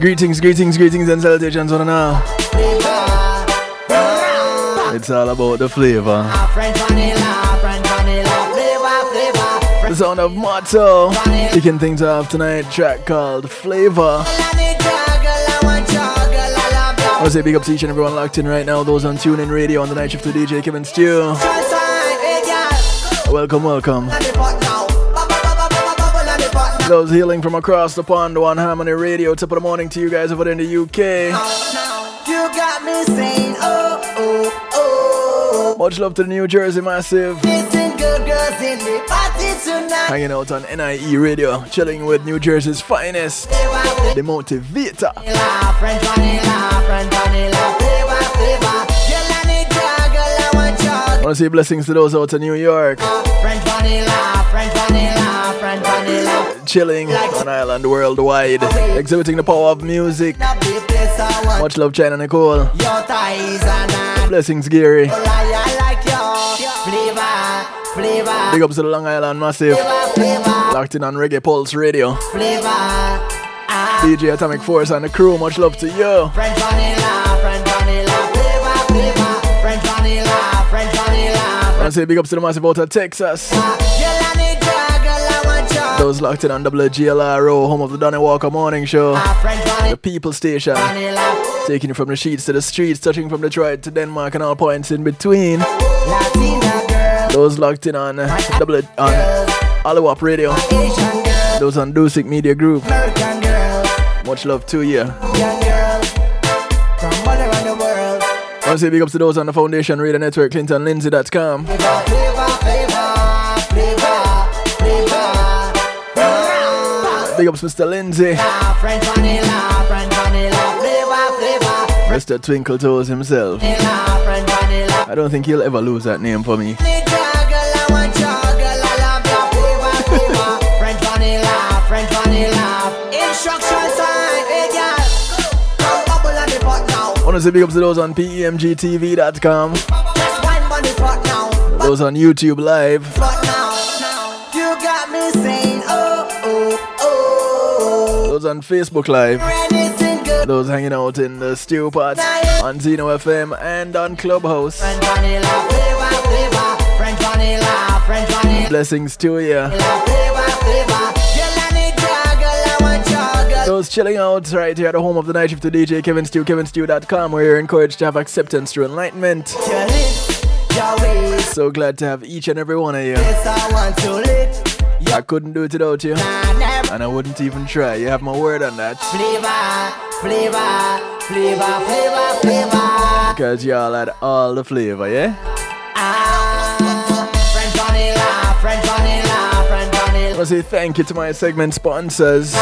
Greetings, greetings, greetings, and salutations, and all. It's all about the flavor. The sound of Motto. Kicking things off tonight, track called Flavor. I want to say big up to each and everyone locked in right now. Those on TuneIn Radio on the night shift to DJ Kevin Stew. Welcome, welcome. Those healing from across the pond on Harmony Radio. Top of the morning to you guys over in the UK. Much love to the New Jersey Massive. Hanging out on NIE Radio, chilling with New Jersey's finest, the motivator. I want to say blessings to those out in New York. Chilling on Island worldwide, exhibiting the power of music. Much love, China Nicole. Blessings, Gary. Big ups to the Long Island Massive. Locked in on Reggae Pulse Radio. DJ Atomic Force and the crew, much love to you. I say big ups to the massive out of Texas. Those locked in on WGLRO, home of the Donny Walker Morning Show. The People Station. Taking you from the sheets to the streets, touching from Detroit to Denmark and all points in between. Those locked in on uh, double on Aluwap Radio. Those on Dusik Media Group. Much love to you. I want to say big ups to those on the Foundation Radio Network, ClintonLindsay.com. Big ups, Mr. Lindsay. Mr. Twinkle Toes himself. I don't think he'll ever lose that name for me. Want to say big ups to those on PEMGTV.com. Those on YouTube Live. Those on Facebook Live. Those hanging out in the stew pot on Zeno FM and on Clubhouse. Blessings to you. Those chilling out right here at the home of the night shift to DJ Kevin Stew, KevinStew.com, where you're encouraged to have acceptance through enlightenment. So glad to have each and every one of you. I couldn't do it without you. And I wouldn't even try. You have my word on that. Because y'all had all the flavor, yeah? I want to say thank you to my segment sponsors.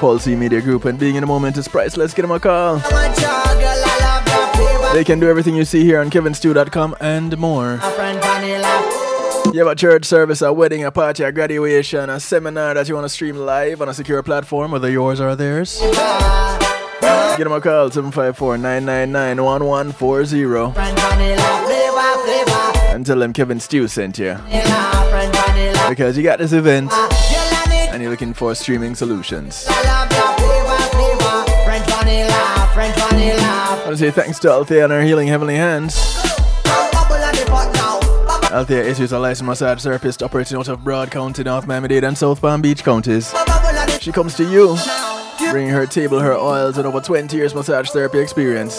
Pulsey Media Group and being in the moment is priceless. Get them a call. They can do everything you see here on kevinstew.com and more. You have a church service, a wedding, a party, a graduation, a seminar that you want to stream live on a secure platform, whether yours or theirs. Give them a call, 754-999-1140. And tell them Kevin Stew sent you. Because you got this event and you're looking for streaming solutions. I want to say thanks to Althea and her Healing Heavenly Hands. Althea is a licensed massage therapist operating out of Broward County, North Miami-Dade and South Palm Beach counties. She comes to you, bringing her table, her oils, and over 20 years massage therapy experience.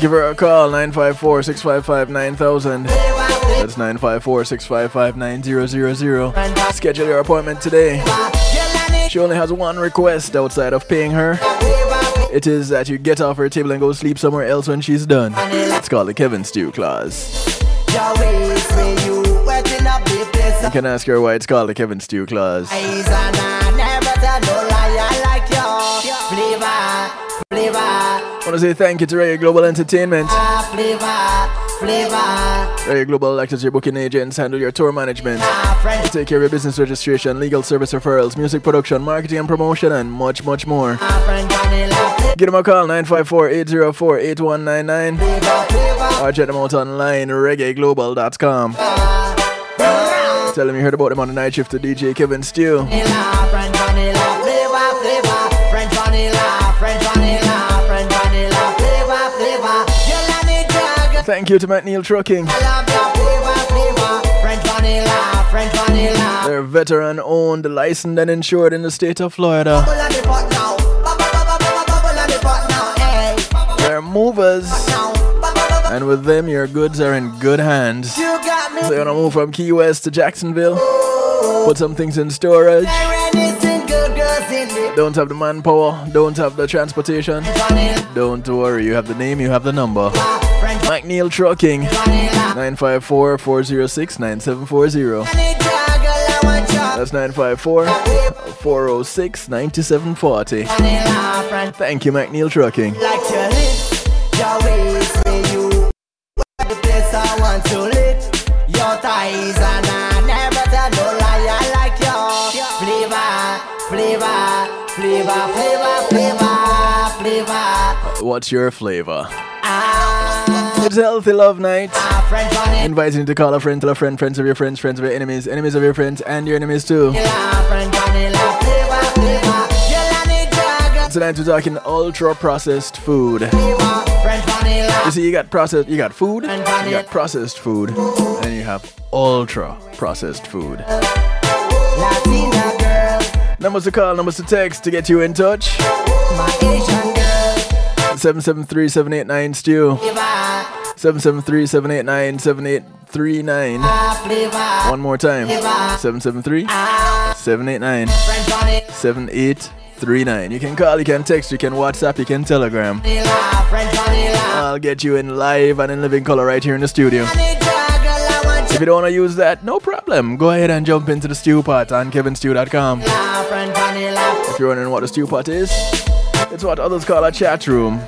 Give her a call, 954-655-9000. That's 954-655-9000. Schedule your appointment today. She only has one request outside of paying her. It is that you get off her table and go sleep somewhere else when she's done. It's called the Kevin Stew Clause. You can ask her why it's called the Kevin Stew Clause. I want to say thank you to Reggae Global Entertainment. Reggae Global acts as your booking agents, handle your tour management, take care of your business registration, legal service referrals, music production, marketing and promotion, and much, much more. Give them a call 954-804-8199 or check them out online reggaeglobal.com. Tell him you heard about him on the night shift to DJ Kevin Stew. Thank you to McNeil Trucking. They're veteran owned, licensed, and insured in the state of Florida. They're movers. And with them, your goods are in good hands. So you're gonna move from Key West to Jacksonville, put some things in storage. Don't have the manpower, don't have the transportation. Don't worry, you have the name, you have the number. McNeil Trucking, 954 406 9740. That's 954 406 9740. Thank you, McNeil Trucking. What's your flavor? Ah, it's Healthy Love Night. Inviting you to call a friend, tell a friend, friends of your friends, friends of your enemies, enemies of your friends, and your enemies too. Tonight we're talking ultra processed food. You see, you got processed, you got food, you got processed food, and you have ultra processed food. Numbers to call, numbers to text to get you in touch. Asian girl. 773 789 Stew. 773 789 7839. One more time. 773 789 7839. You can call, you can text, you can WhatsApp, you can Telegram. I'll get you in live and in living color right here in the studio. If you don't want to use that, no problem. Go ahead and jump into the stew pot on kevinstew.com. If you're wondering what the stew pot is, it's what others call a chat room.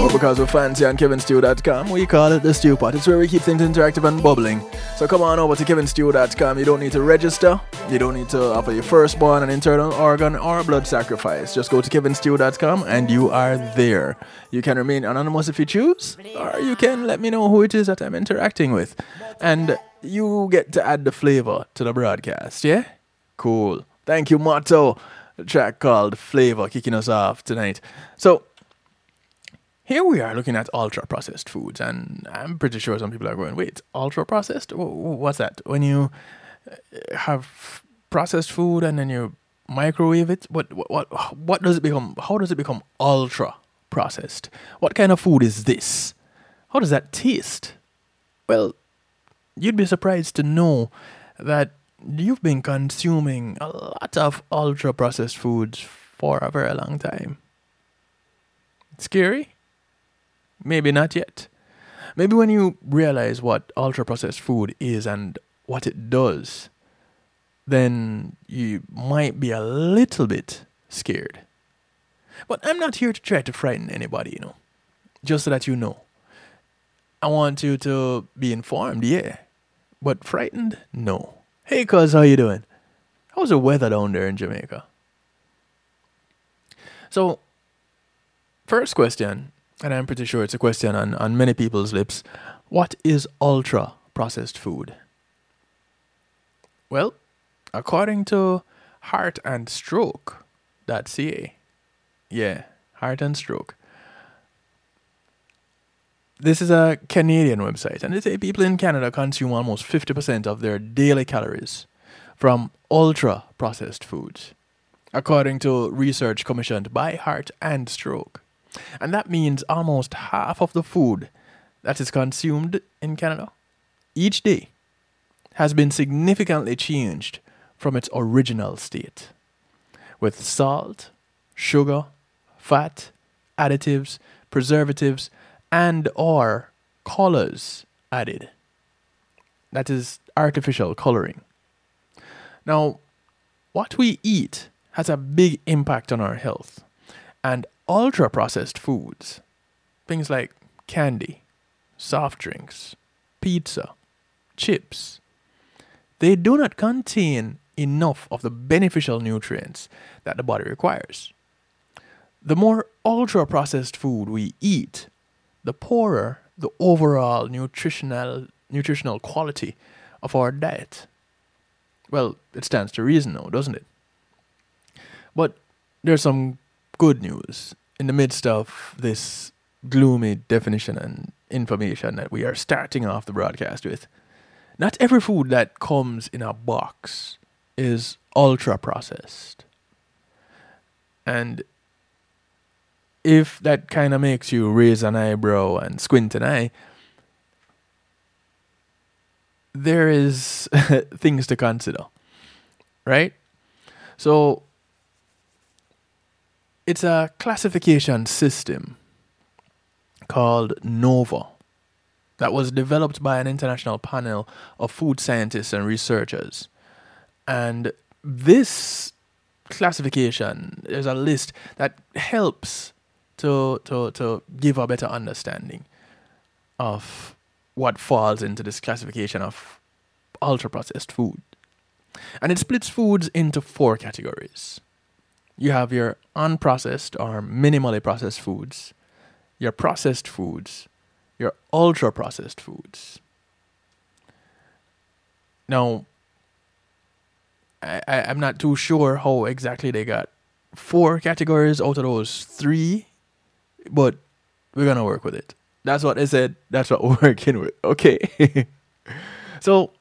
Or because we're fancy on kevinstew.com, we call it the stew pot. It's where we keep things interactive and bubbling. So come on over to kevinstew.com. You don't need to register. You don't need to offer your firstborn an internal organ or blood sacrifice. Just go to kevinstew.com and you are there. You can remain anonymous if you choose, or you can let me know who it is that I'm interacting with. And you get to add the flavor to the broadcast, yeah? Cool. Thank you, Motto. Track called Flavor kicking us off tonight. So, here we are looking at ultra processed foods, and I'm pretty sure some people are going, wait, ultra processed? What's that? When you uh, have processed food and then you microwave it, what, what, what does it become? How does it become ultra processed? What kind of food is this? How does that taste? Well, you'd be surprised to know that you've been consuming a lot of ultra processed foods for a very long time. Scary? Maybe not yet. Maybe when you realize what ultra processed food is and what it does, then you might be a little bit scared. But I'm not here to try to frighten anybody, you know. Just so that you know. I want you to be informed, yeah. But frightened? No. Hey, cuz, how you doing? How's the weather down there in Jamaica? So, first question, and I'm pretty sure it's a question on, on many people's lips. What is ultra processed food? Well, according to Heart and Stroke.ca, yeah, Heart and Stroke, this is a Canadian website, and they say people in Canada consume almost 50% of their daily calories from ultra processed foods, according to research commissioned by Heart and Stroke. And that means almost half of the food that is consumed in Canada each day has been significantly changed from its original state, with salt, sugar, fat, additives, preservatives, and or colors added. That is artificial coloring. Now, what we eat has a big impact on our health. And ultra processed foods, things like candy, soft drinks, pizza, chips, they do not contain enough of the beneficial nutrients that the body requires. The more ultra processed food we eat, the poorer the overall nutritional nutritional quality of our diet. Well, it stands to reason now, doesn't it? But there's some good news in the midst of this gloomy definition and information that we are starting off the broadcast with. Not every food that comes in a box is ultra processed. And if that kind of makes you raise an eyebrow and squint an eye, there is things to consider, right? So it's a classification system called NOVA that was developed by an international panel of food scientists and researchers. And this classification is a list that helps to, to, to give a better understanding of what falls into this classification of ultra processed food. And it splits foods into four categories. You have your unprocessed or minimally processed foods, your processed foods, your ultra processed foods. Now, I, I, I'm not too sure how exactly they got four categories out of those three, but we're gonna work with it. That's what they said. That's what we're working with. Okay. so,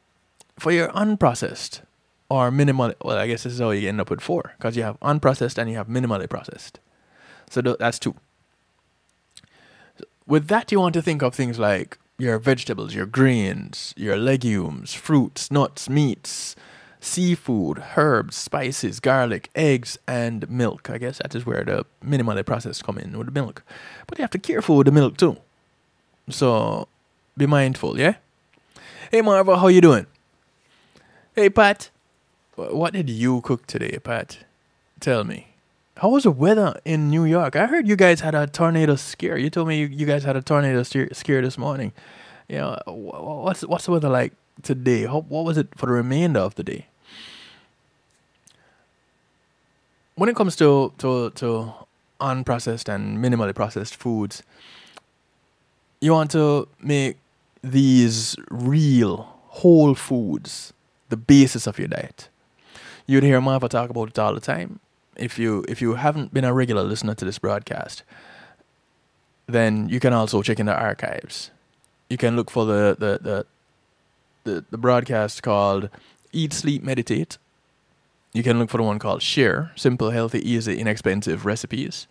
for your unprocessed or minimal, well, I guess this is how you end up with four because you have unprocessed and you have minimally processed. So th- that's two. With that, you want to think of things like your vegetables, your grains, your legumes, fruits, nuts, meats, seafood, herbs, spices, garlic, eggs, and milk. I guess that is where the minimally processed come in with the milk. But you have to be careful with the milk too. So be mindful, yeah? Hey Marva, how you doing? Hey Pat, what did you cook today, Pat? Tell me. How was the weather in New York? I heard you guys had a tornado scare. You told me you, guys had a tornado scare this morning. You know, what's what's the weather like today? What was it for the remainder of the day? When it comes to to to unprocessed and minimally processed foods, you want to make these real whole foods the basis of your diet. You'd hear Marva talk about it all the time. If you if you haven't been a regular listener to this broadcast, then you can also check in the archives. You can look for the the the the, the broadcast called Eat, Sleep, Meditate. You can look for the one called Share, Simple, Healthy, Easy, Inexpensive Recipes.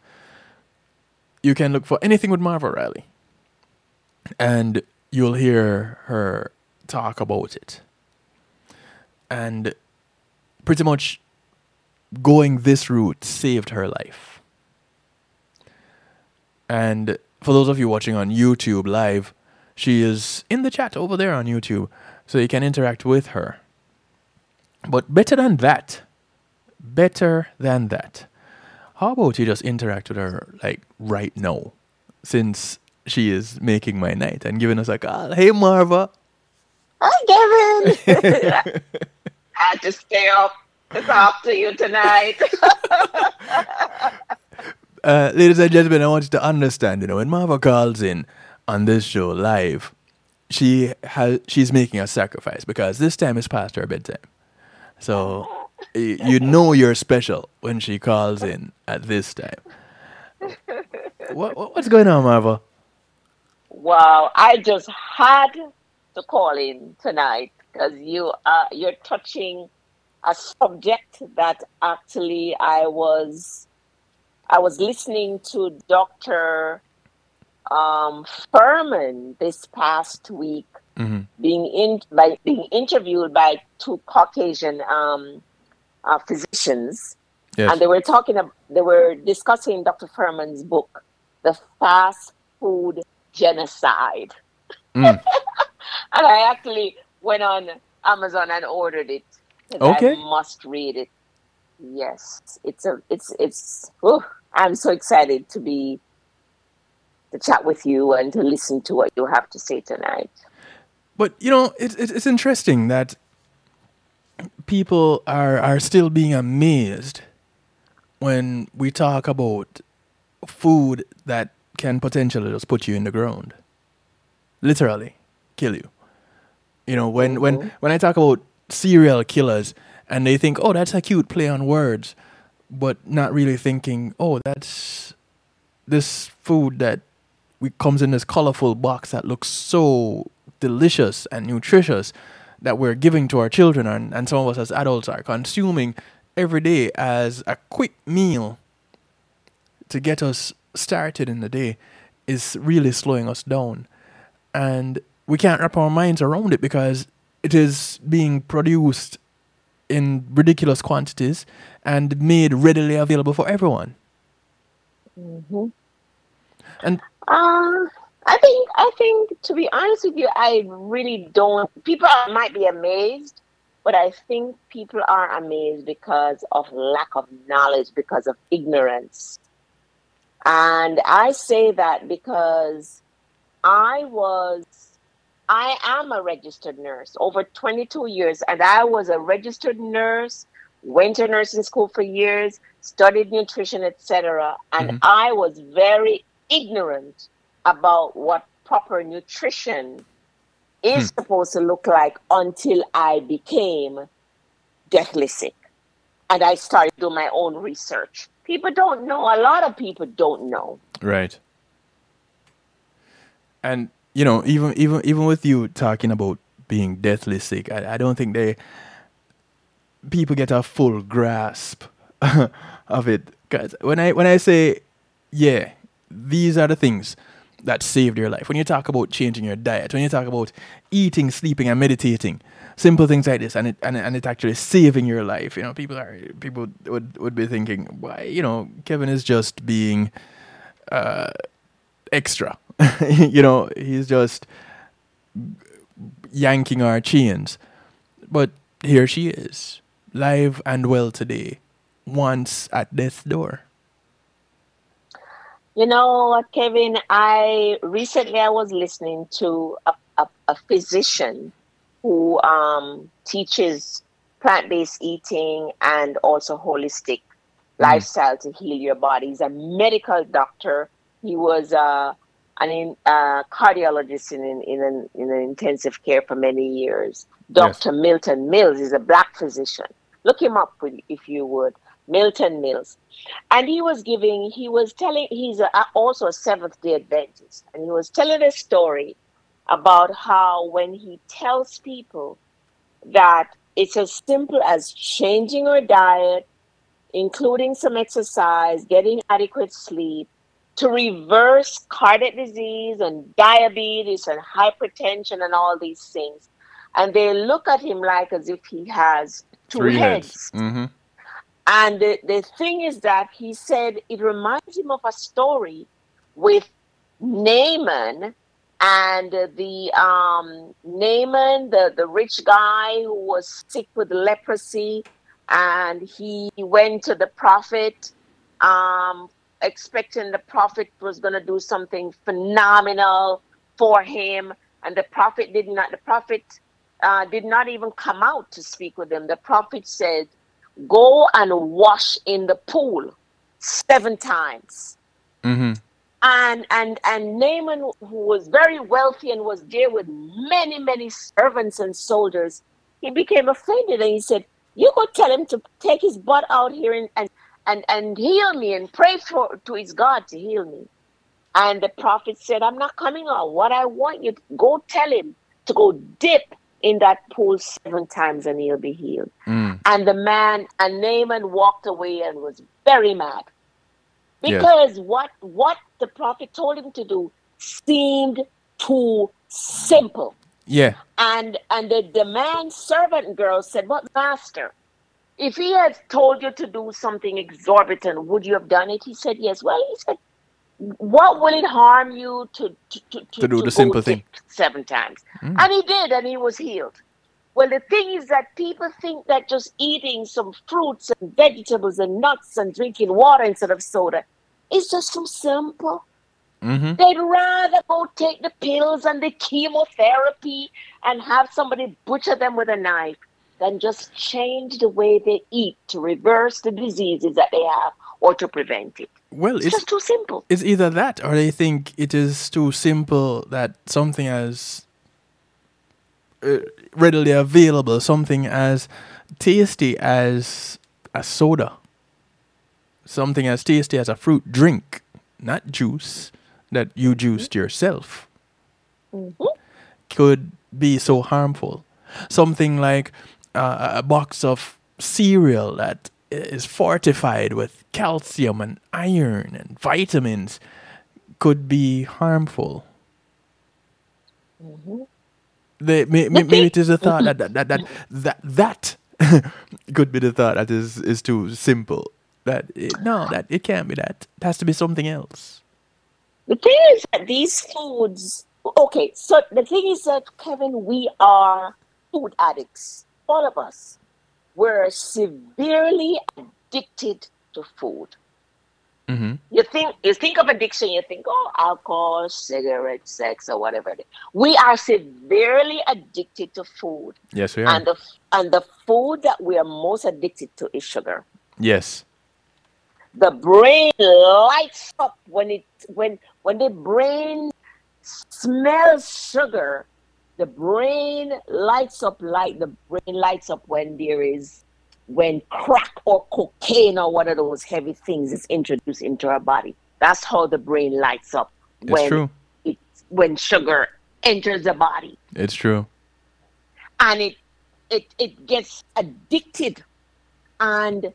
You can look for anything with Marva Riley and you'll hear her talk about it. And pretty much going this route saved her life. And for those of you watching on YouTube live, she is in the chat over there on YouTube, so you can interact with her. But better than that, better than that, how about you just interact with her like right now? Since she is making my night and giving us a call. Hey, Marva. Hi, Kevin. I had to stay up to talk to you tonight. uh, ladies and gentlemen, I want you to understand, you know, when Marva calls in on this show live, she has she's making a sacrifice because this time is past her bedtime. So you know you're special when she calls in at this time. What, what's going on, Marva? Wow, I just had to call in tonight because you are you're touching a subject that actually I was I was listening to Dr. Um, Fuhrman this past week mm-hmm. being in by being interviewed by two Caucasian um, uh, physicians, yes. and they were talking. About, they were discussing Dr. Fuhrman's book, "The Fast Food genocide. Mm. and I actually went on Amazon and ordered it. Okay. I must read it. Yes, it's a it's it's. Oh, I'm so excited to be to chat with you and to listen to what you have to say tonight. But you know, it's it's interesting that people are are still being amazed when we talk about food that can potentially just put you in the ground. Literally, kill you. You know, when mm-hmm. when when I talk about serial killers and they think, "Oh, that's a cute play on words," but not really thinking, "Oh, that's this food that we comes in this colorful box that looks so delicious and nutritious that we're giving to our children and, and some of us as adults are consuming every day as a quick meal to get us started in the day is really slowing us down. And we can't wrap our minds around it because it is being produced in ridiculous quantities and made readily available for everyone. Mm-hmm. And uh, I think I think to be honest with you, I really don't. People might be amazed, but I think people are amazed because of lack of knowledge, because of ignorance. And I say that because I was, I am a registered nurse over 22 years, and I was a registered nurse, went to nursing school for years, studied nutrition, etc. And mm-hmm. I was very ignorant about what proper nutrition is hmm. supposed to look like until I became deathly sick. And I started doing my own research. People don't know. A lot of people don't know. Right. And you know, even even even with you talking about being deathly sick, I, I don't think they people get a full grasp of it. Cause when I when I say, yeah, these are the things that saved your life. When you talk about changing your diet, when you talk about eating, sleeping, and meditating, simple things like this, and it and, and it actually saving your life. You know, people are people would would be thinking, why? You know, Kevin is just being uh, extra. you know, he's just yanking our chains. But here she is, live and well today, once at death's door. You know, Kevin, I recently I was listening to a, a, a physician who um, teaches plant-based eating and also holistic mm. lifestyle to heal your body. He's a medical doctor. He was uh, an uh, cardiologist in, in, in, an, in an intensive care for many years. Dr. Yes. Milton Mills is a black physician. Look him up if you would. Milton Mills. And he was giving, he was telling, he's a, also a Seventh day Adventist, and he was telling a story about how when he tells people that it's as simple as changing your diet, including some exercise, getting adequate sleep, to reverse cardiac disease and diabetes and hypertension and all these things. And they look at him like as if he has two Three heads. heads. Mm-hmm. And the, the thing is that he said it reminds him of a story with Naaman and the um, Naaman, the, the rich guy who was sick with leprosy, and he went to the prophet, um, expecting the prophet was going to do something phenomenal for him, and the prophet did not. The prophet uh, did not even come out to speak with him. The prophet said, go and wash in the pool seven times. Mm-hmm. And and and Naaman, who was very wealthy and was there with many many servants and soldiers, he became offended and he said, "You go tell him to take his butt out here and and and, and heal me and pray for to his God to heal me." And the prophet said, "I'm not coming out. What I want you to go tell him to go dip in that pool seven times and he'll be healed. Mm. And the man, and Naaman walked away and was very mad because yes. what what the prophet told him to do seemed too simple. Yeah. And and the, the man servant girl said, But master, if he had told you to do something exorbitant, would you have done it? He said, Yes. Well, he said, what will it harm you to to, to, to, to do the simple thing seven times? Mm. And he did, and he was healed. Well, the thing is that people think that just eating some fruits and vegetables and nuts and drinking water instead of soda is just so simple. Mm-hmm. They'd rather go take the pills and the chemotherapy and have somebody butcher them with a knife than just change the way they eat to reverse the diseases that they have or to prevent it. Well, it's, it's just too simple. It's either that or they think it is too simple that something as uh, readily available, something as tasty as a soda, something as tasty as a fruit drink, not juice that you juiced yourself, Mm-hmm. could be so harmful. Something like uh, a box of cereal that is fortified with calcium and iron and vitamins could be harmful. Mm-hmm. May, may, maybe it is a thought that that that that, that, that could be the thought that is, is too simple. That it, no, that it can't be that. It has to be something else. The thing is that these foods, okay, so the thing is that, Kevin, we are food addicts, all of us. We're severely addicted to food. Mm-hmm. You think you think of addiction, you think, oh, alcohol, cigarettes, sex, or whatever. it is. We are severely addicted to food, Yes, we are. and the and the food that we are most addicted to is sugar. yes. The brain lights up when it when when the brain smells sugar. The brain lights up like the brain lights up when there is when crack or cocaine or one of those heavy things is introduced into our body. That's how the brain lights up It's when true. it when sugar enters the body It's true. and it it it gets addicted and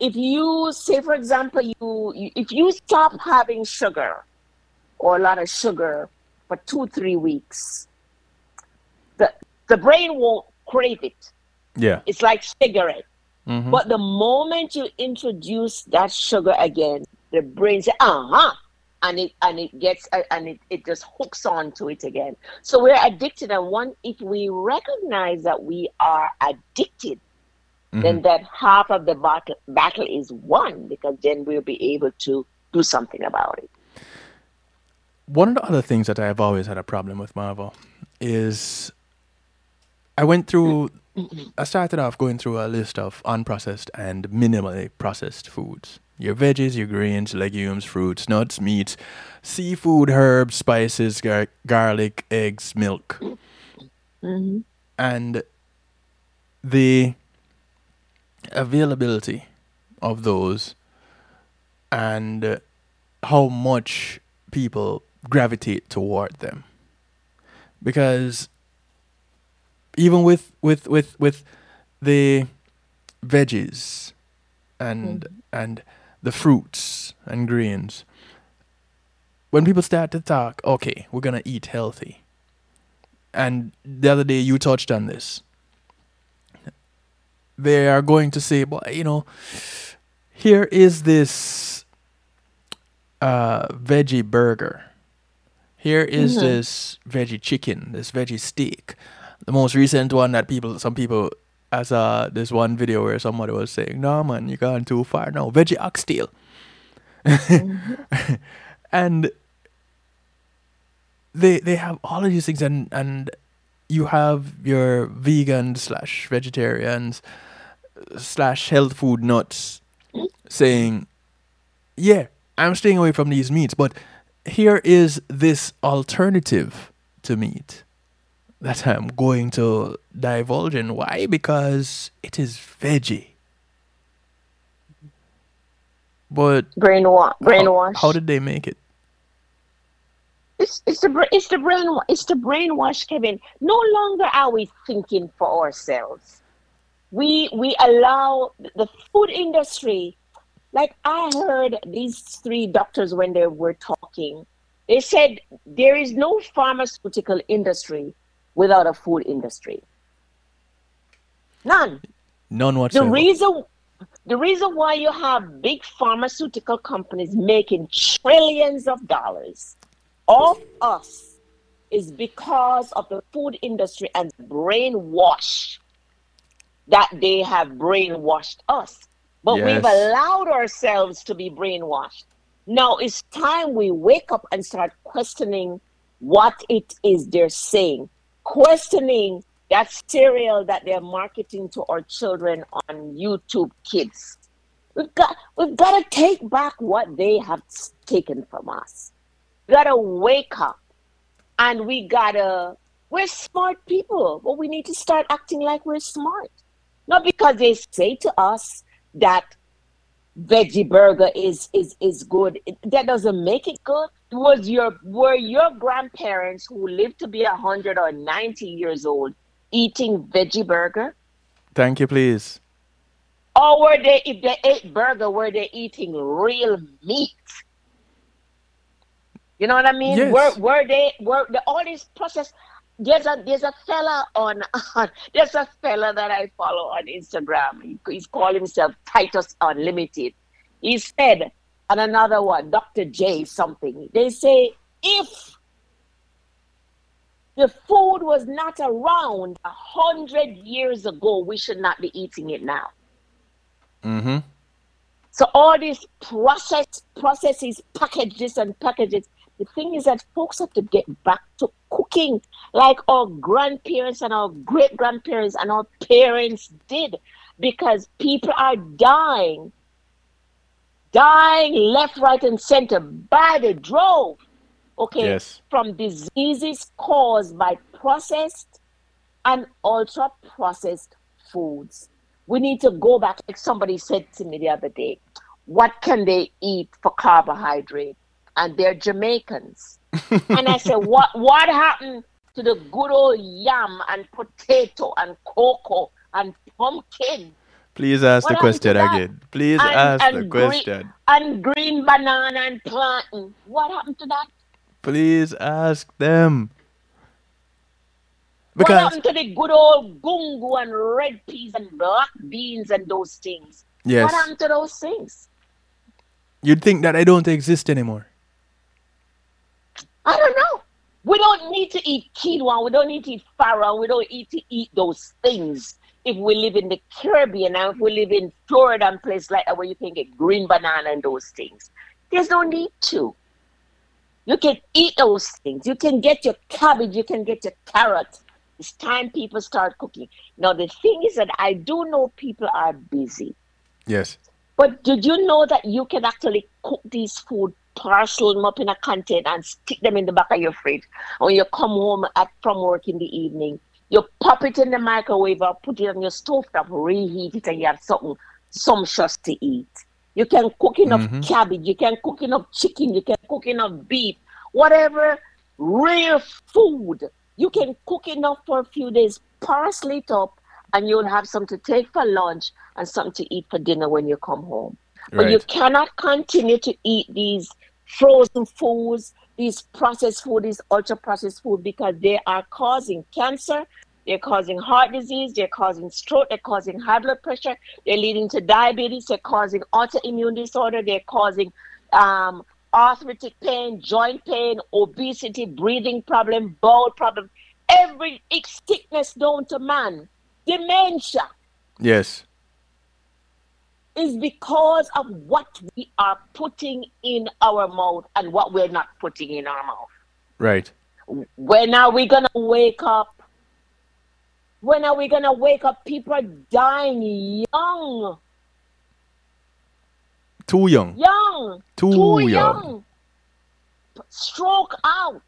if you say for example you, you if you stop having sugar or a lot of sugar for two three weeks the brain won't crave it. Yeah. it's like cigarette. Mhm. but the moment you introduce that sugar again the brain says uh-huh and it and it gets uh, and it, it just hooks on to it again. So we're addicted. And one if we recognize that we are addicted then that half of the battle, battle is won because then we'll be able to do something about it. One of the other things that I've always had a problem with, Marva, is I went through, mm-hmm. I started off going through a list of unprocessed and minimally processed foods. Your veggies, your grains, legumes, fruits, nuts, meats, seafood, herbs, spices, gar- garlic, eggs, milk. Mm-hmm. And the availability of those and how much people gravitate toward them because even with with with with the veggies and and the fruits and grains when people start to talk okay we're going to eat healthy and the other day you touched on this they are going to say well you know here is this uh, veggie burger. Here is this veggie chicken, this veggie steak. The most recent one that people, some people, as uh, this one video where somebody was saying, "No man, you gone too far now." Veggie oxtail, and they they have all of these things, and and you have your vegan slash vegetarians slash health food nuts saying, yeah, I'm staying away from these meats, but here is this alternative to meat that I'm going to divulge in. Why? Because it is veggie. But brainwash how, brainwash how did they make it? It's, it's the it's the brain it's the brainwash, Kevin. No longer are we thinking for ourselves. We we allow the food industry. Like I heard these three doctors when they were talking, they said there is no pharmaceutical industry without a food industry. None. None whatsoever. The reason the reason why you have big pharmaceutical companies making trillions of dollars off us is because of the food industry and brainwash that they have brainwashed us. But we've allowed ourselves to be brainwashed. Now it's time we wake up and start questioning what it is they're saying, questioning that cereal that they're marketing to our children on YouTube Kids. We've got we've got to take back what they have taken from us. We gotta wake up, and we gotta We're smart people, but we need to start acting like we're smart. Not because they say to us that veggie burger is is is good. That doesn't make it good. Was your were your grandparents who lived to be hundred or ninety years old eating veggie burger? Thank you, please. Or were they if they ate burger, were they eating real meat? You know what I mean? Yes. Were were they were the, all these process there's a there's a fella on, on there's a fella that I follow on Instagram. He, he's called himself Titus Unlimited. He said, and another one, Dr. J something. They say if the food was not around a hundred years ago, we should not be eating it now. Mm-hmm. So all these process processes, packages and packages. The thing is that folks have to get back to cooking like our grandparents and our great grandparents and our parents did because people are dying, dying left, right, and center by the drove. Okay, Yes. from diseases caused by processed and ultra processed foods. We need to go back, like somebody said to me the other day, what can they eat for carbohydrate? And they're Jamaicans. and I said, what what happened to the good old yam and potato and cocoa and pumpkin Please ask What the question again. Please And- ask and the green- question. and green banana and plantain? What happened to that? Please ask them. what Because happened to the good old gungu and red peas and black beans and those things? yes, What happened to those things? you'd think that I don't exist anymore. I don't know. We don't need to eat quinoa. We don't need to eat farro. We don't need to eat those things if we live in the Caribbean and if we live in Florida and places like that where you can get green banana and those things. There's no need to. You can eat those things. You can get your cabbage. You can get your carrot. It's time people start cooking. Now, the thing is that I do know people are busy. Yes. But did you know that you can actually cook these food, parcel them up in a container and stick them in the back of your fridge? When you come home at, from work in the evening, you pop it in the microwave or put it on your stove top, reheat it, and you have something sumptuous to eat. You can cook enough Mhm. cabbage, you can cook enough chicken, you can cook enough beef, whatever real food. You can cook enough for a few days, parcel it up, and you'll have something to take for lunch and something to eat for dinner when you come home. But you cannot continue to eat these frozen foods, these processed food, these ultra processed food because they are causing cancer, they're causing heart disease, they're causing stroke, they're causing high blood pressure, they're leading to diabetes, they're causing autoimmune disorder, they're causing um, arthritic pain, joint pain, obesity, breathing problem, bowel problem, every sickness known to man, dementia Yes. Is because of what we are putting in our mouth and what we're not putting in our mouth. Right. When are we gonna wake up? When are we gonna wake up? People are dying young, Too young. young, Too, too young. young. Stroke out,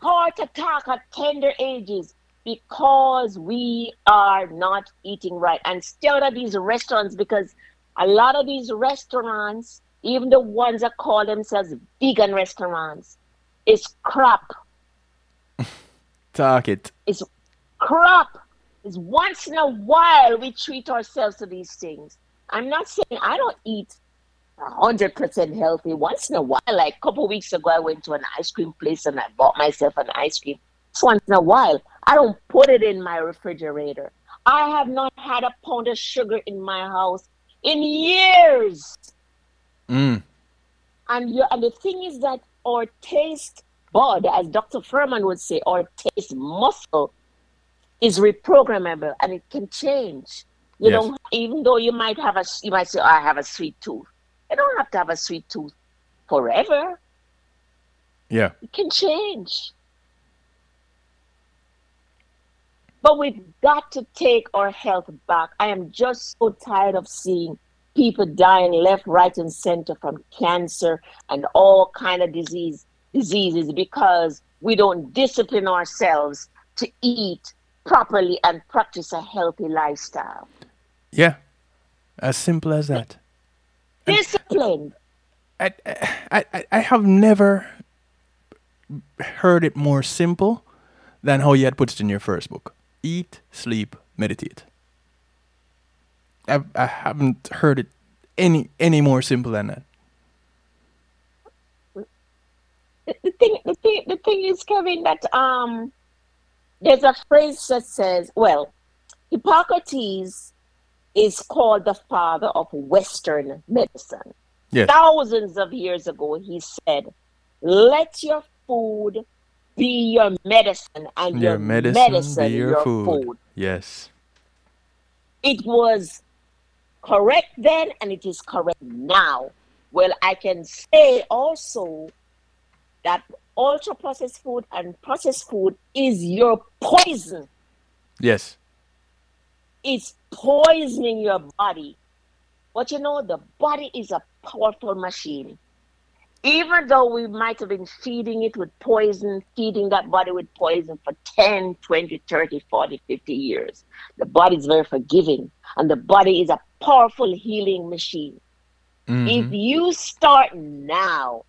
heart attack at tender ages because we are not eating right. And still at these restaurants, because a lot of these restaurants, even the ones that call themselves vegan restaurants, is crap. Talk it. It's crap. It's once in a while we treat ourselves to these things. I'm not saying I don't eat hundred percent healthy. Once in a while, like a couple weeks ago, I went to an ice cream place and I bought myself an ice cream. Once in a while. I don't put it in my refrigerator. I have not had a pound of sugar in my house in years. Mm. And you, and the thing is that our taste bud, as Dr. Fuhrman would say, our taste muscle is reprogrammable and it can change. You Yes. don't even though you might have a you might say, oh, I have a sweet tooth. You don't have to have a sweet tooth forever. Yeah. It can change. But we've got to take our health back. I am just so tired of seeing people dying left, right, and center from cancer and all kind of disease diseases because we don't discipline ourselves to eat properly and practice a healthy lifestyle. Yeah, as simple as that. Discipline. I, I, I, I have never heard it more simple than how you had put it in your first book eat, sleep, meditate. I, I haven't heard it any any more simple than that. The thing, the thing, the thing is, Kevin, that um, there's a phrase that says, well, Hippocrates is called the father of Western medicine. Yes. Thousands of years ago, he said, "Let your food be your medicine, and your, Your medicine, medicine, be your, your food. food." Yes. It was correct then, and it is correct now. Well, I can say also that ultra processed food and processed food is your poison. Yes. It's poisoning your body. But you know, the body is a powerful machine. Even though we might have been feeding it with poison, feeding that body with poison for 10, 20, 30, 40, 50 years, the body is very forgiving. And the body is a powerful healing machine. If Mhm. you start now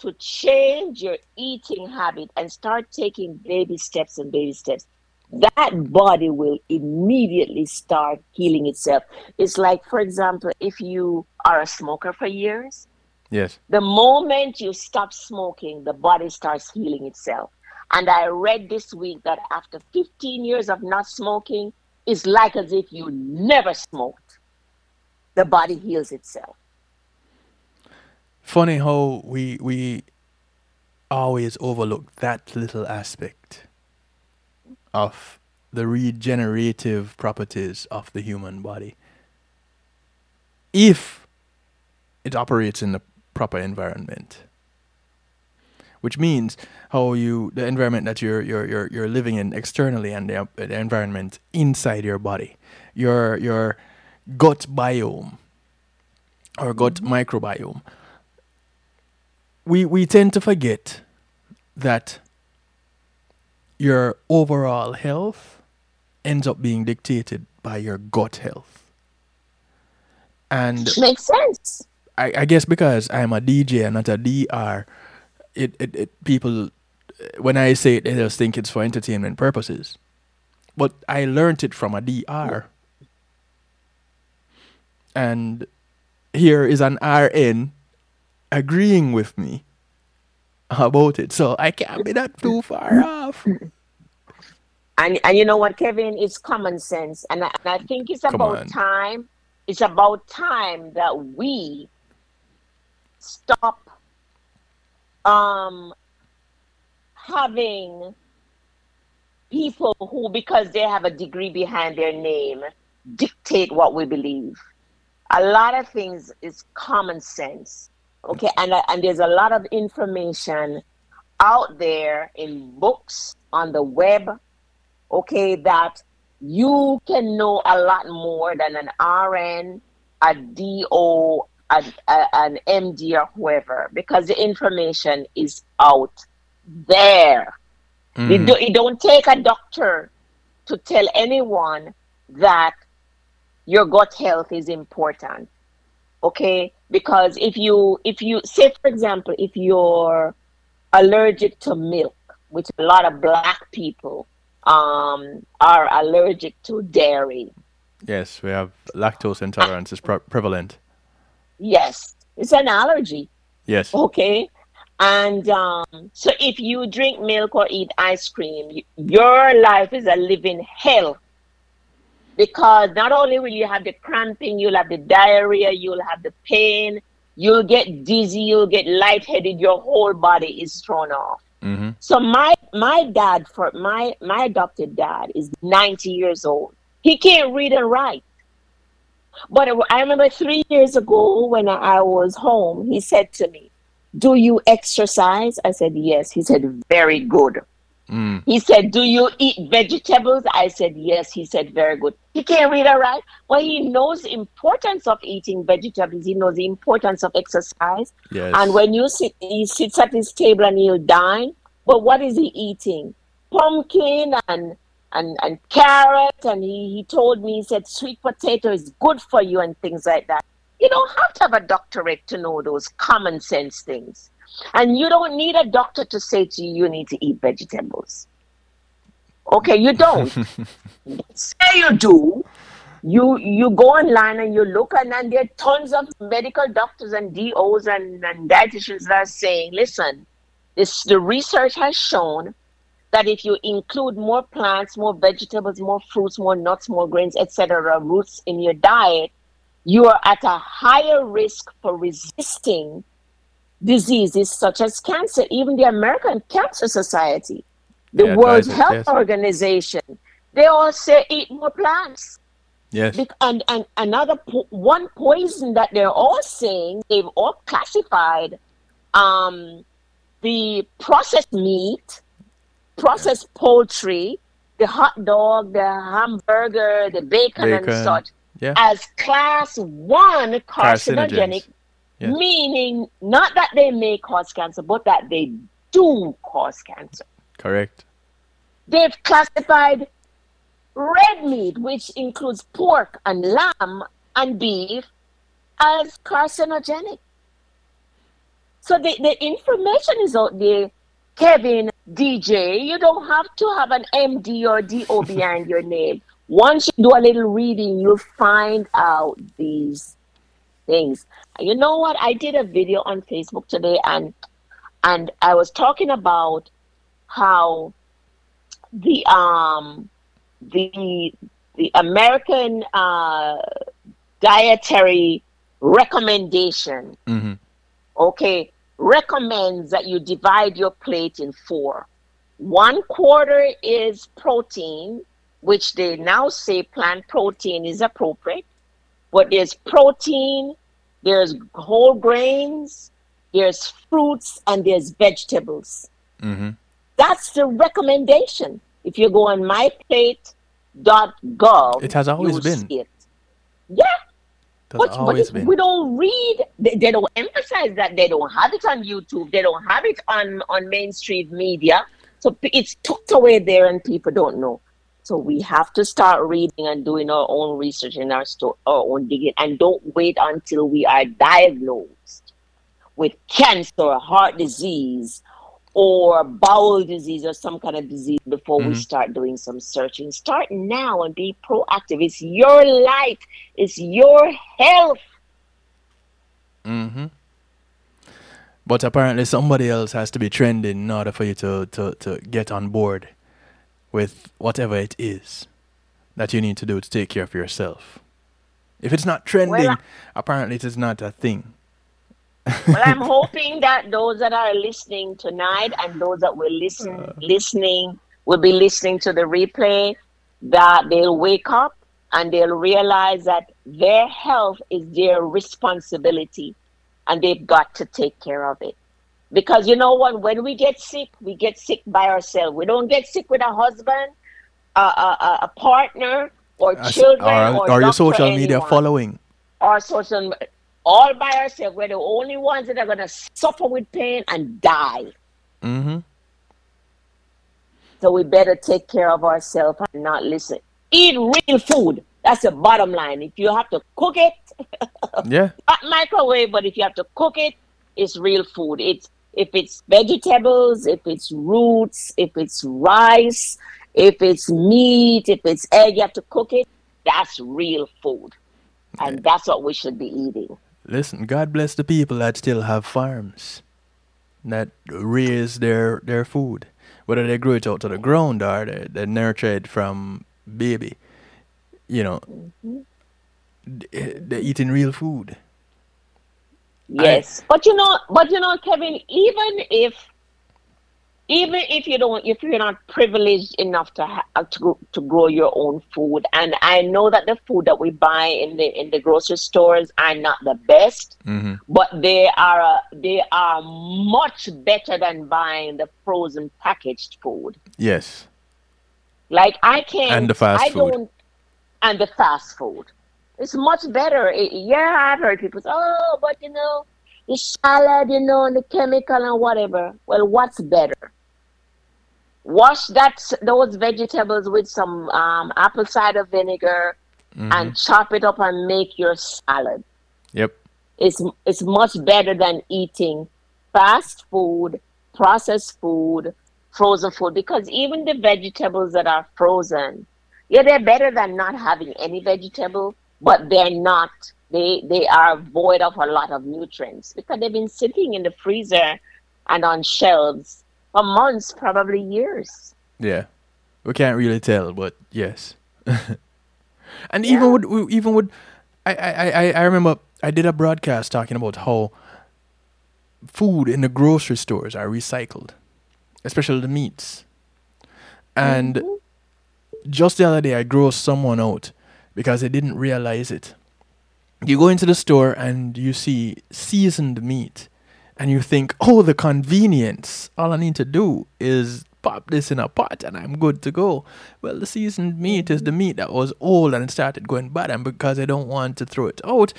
to change your eating habit and start taking baby steps and baby steps, that body will immediately start healing itself. It's like, for example, if you are a smoker for years, Yes. the moment you stop smoking, the body starts healing itself. And I read this week that after 15 years of not smoking, it's like as if you never smoked. The body heals itself. Funny how we we always overlook that little aspect of the regenerative properties of the human body. If it operates in the proper environment. Which means how you the environment that you're you're you're, you're living in externally and the, the environment inside your body. Your your gut biome or gut mm-hmm. microbiome we we tend to forget that your overall health ends up being dictated by your gut health. And Makes sense. I, I guess because I'm a DJ and not a DR, it, it, it people when I say it they just think it's for entertainment purposes. But I learned it from a DR. And here is an RN agreeing with me about it. So I can't be that too far off. And and you know what, Kevin? It's common sense, and I, and I think it's Come about on. time. It's about time that we stop um having people who, because they have a degree behind their name, dictate what we believe. A lot of things is common sense, okay, and uh, and there's a lot of information out there in books on the web okay, that you can know a lot more than an RN, a DO, a, a- an MD, or whoever, because the information is out there. It, Mm. do, it don't take a doctor to tell anyone that your gut health is important. Okay, because if you if you say for example if you're allergic to milk, which a lot of black people um, are allergic to dairy. Yes, we have lactose intolerance is pre- prevalent. Yes, it's an allergy. Yes. Okay. And um, so if you drink milk or eat ice cream, your life is a living hell. Because not only will you have the cramping, you'll have the diarrhea, you'll have the pain, you'll get dizzy, you'll get lightheaded, your whole body is thrown off. hmm So my my dad for my my adopted dad is 90 years old. He can't read and write. But I remember three years ago when I was home, he said to me, Do you exercise? I said, Yes. He said, Very good. Mm. He said, Do you eat vegetables? I said, Yes. He said, Very good. He can't read or write, but he knows the importance of eating vegetables. He knows the importance of exercise. Yes. And when you sit, he sits at his table and he'll dine. But what is he eating? Pumpkin and and, and carrot and he, he told me he said sweet potato is good for you and things like that. You don't have to have a doctorate to know those common sense things. And you don't need a doctor to say to you you need to eat vegetables. Okay, you don't. say you do. You you go online and you look and then there are tons of medical doctors and DOs and, and dietitians that are saying, listen, this the research has shown that if you include more plants, more vegetables, more fruits, more nuts, more grains, etc., roots in your diet, you are at a higher risk for resisting diseases such as cancer. Even the American Cancer Society, the yeah, World Health yes. Organization, they all say eat more plants. Yes. And, and another po- one poison that they're all saying, they've all classified um, the processed meat, processed poultry, the hot dog, the hamburger, the bacon, bacon. and such yeah. as class one carcinogenic, yeah. meaning not that they may cause cancer, but that they do cause cancer. Correct. They've classified red meat, which includes pork and lamb and beef, as carcinogenic. So the, the information is out there. Kevin, DJ, you don't have to have an MD or DO behind your name. Once you do a little reading, you'll find out these things. You know what? I did a video on Facebook today and and I was talking about how the um the the American uh, dietary recommendation, mm-hmm. okay, recommends that you divide your plate in four. One quarter is protein, which they now say plant protein is appropriate, but there's protein, there's whole grains, there's fruits, and there's vegetables. Mm-hmm. That's the recommendation. If you go on myplate.gov, it has always been. It. Yeah. But, but it, we don't read. They, they, don't emphasize that. They don't have it on YouTube. They don't have it on on mainstream media. So it's tucked away there, and people don't know. So we have to start reading and doing our own research and our store, our own digging, and don't wait until we are diagnosed with cancer, heart disease, or bowel disease or some kind of disease before mm-hmm. we start doing some searching. Start now and be proactive. It's your life, it's your health. Mm-hmm. But apparently, somebody else has to be trending in order for you to, to, to get on board with whatever it is that you need to do to take care of yourself. If it's not trending, well, apparently it is not a thing well, I'm hoping that those that are listening tonight and those that will listen uh, listening will be listening to the replay that they'll wake up and they'll realize that their health is their responsibility and they've got to take care of it. Because you know what? When we get sick, we get sick by ourselves. We don't get sick with a husband, a, a, a partner, or children, or, or, or your social media following. Or social all by ourselves. We're the only ones that are going to suffer with pain and die. Mm-hmm. So we better take care of ourselves and not listen. Eat real food. That's the bottom line. If you have to cook it, yeah, not microwave, but if you have to cook it, it's real food. It's if it's vegetables, if it's roots, if it's rice, if it's meat, if it's egg, you have to cook it. That's real food, and that's what we should be eating. Listen, God bless the people that still have farms that raise their their food, whether they grow it out to the ground or they, they nurture it from baby. You know, they're eating real food. Yes, I, but you know, but you know, Kevin, even if even if you don't if you're not privileged enough to ha- uh, to to grow your own food. And i know that the food that we buy in the in the grocery stores are not the best mm-hmm. but they are uh, they are much better than buying the frozen packaged food. Yes. Like i can't and the fast I food. don't, and the fast food. It's much better. It, yeah i've heard people say oh but you know the salad you know and the chemical and whatever. Well what's better wash that those vegetables with some um, apple cider vinegar mm-hmm. and chop it up and make your salad. Yep. It's it's much better than eating fast food, processed food, frozen food because even the vegetables that are frozen, yeah, they're better than not having any vegetable, but they're not they they are void of a lot of nutrients because they've been sitting in the freezer and on shelves for months, probably years. Yeah, we can't really tell, but yes. and yeah. even with even with, I, I I remember I did a broadcast talking about how food in the grocery stores are recycled, especially the meats. And mm-hmm. just the other day, I grossed someone out because they didn't realize it. You go into the store and you see seasoned meat and you think, oh, the convenience. All I need to do is pop this in a pot and I'm good to go. Well, the seasoned meat is the meat that was old and started going bad, and because they don't want to throw it out,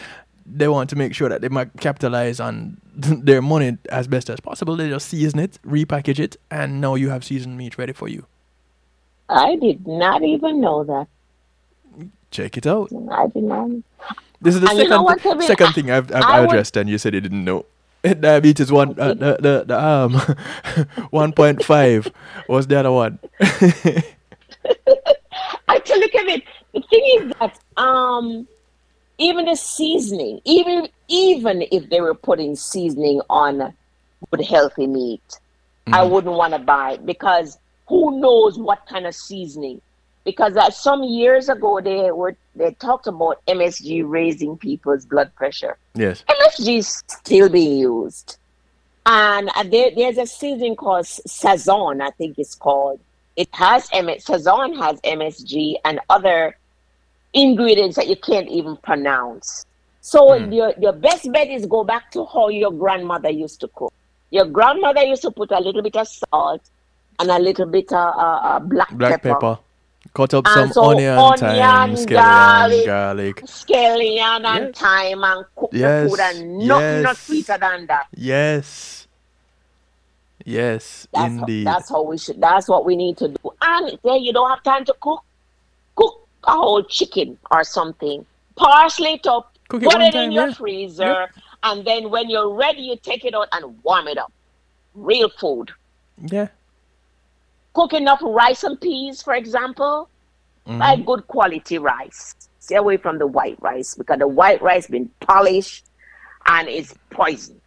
they want to make sure that they might capitalize on their money as best as possible. They just season it, repackage it, and now you have seasoned meat ready for you. I did not even know that. Check it out. I did not. This is the second, you know second thing I've, I've addressed, and you said you didn't know. Diabetes one, uh, the the the um, one point five was the other one. I tell you, Kevin, the thing is that um, even the seasoning, even even if they were putting seasoning on good healthy meat, mm. I wouldn't want to buy it because who knows what kind of seasoning because uh, some years ago they were they talked about MSG raising people's blood pressure. Yes, MSG is still being used, and uh, there, there's a seasoning called Sazon, I think it's called. It has MS, Sazon has MSG and other ingredients that you can't even pronounce. So mm. your your best bet is go back to how your grandmother used to cook. Your grandmother used to put a little bit of salt and a little bit of uh, uh, black, black pepper. pepper Cut up ah, some so onion, onion, thyme, scallion, garlic, garlic. Scallion and yes. thyme and cook yes. the food and nothing yes. not sweeter than that. Yes. Yes, that's indeed. How, that's how we should that's what we need to do. And then you don't have time to cook. Cook a whole chicken or something. Parsley it up, cook it put it time, in your yeah. freezer, yep. and then when you're ready, you take it out and warm it up. Real food. Yeah cook enough rice and peas, for example, mm-hmm. buy good quality rice. Stay away from the white rice because the white rice been polished and it's poison.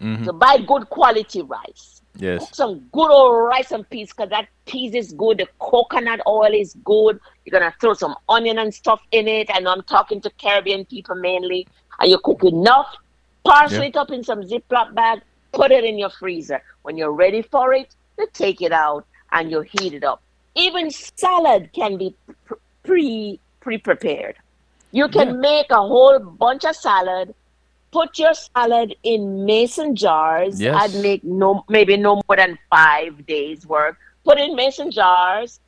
Mm-hmm. So buy good quality rice. Yes. Cook some good old rice and peas because that peas is good. The coconut oil is good. You're gonna throw some onion and stuff in it. And I'm talking to Caribbean people mainly. And you cook enough, parsley it up in some Ziploc bag, put it in your freezer. When you're ready for it, you take it out and you heat it up. Even salad can be pre pre prepared. You can yeah. make a whole bunch of salad, put your salad in mason jars yes. and make no maybe no more than five days work. Put in mason jars.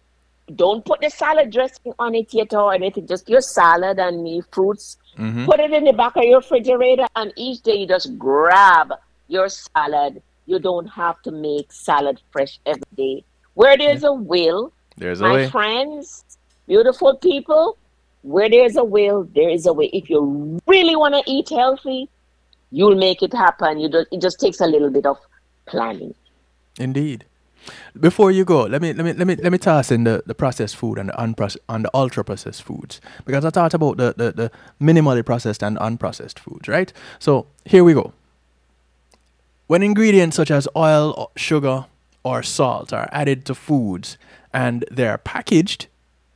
Don't put the salad dressing on it yet or anything, just your salad and your fruits. Mm-hmm. Put it in the back of your refrigerator and each day you just grab your salad. You don't have to make salad fresh every day where there's a will, there's a my way. friends, beautiful people, where there's a will, there is a way. If you really want to eat healthy, you'll make it happen. You just, it just takes a little bit of planning. Indeed. Before you go, let me let me let me let me toss in the, the processed food and the unprocessed and the ultra processed foods because I talked about the, the, the minimally processed and unprocessed foods, right? So here we go. When ingredients such as oil, sugar, or salt are added to foods and they're packaged,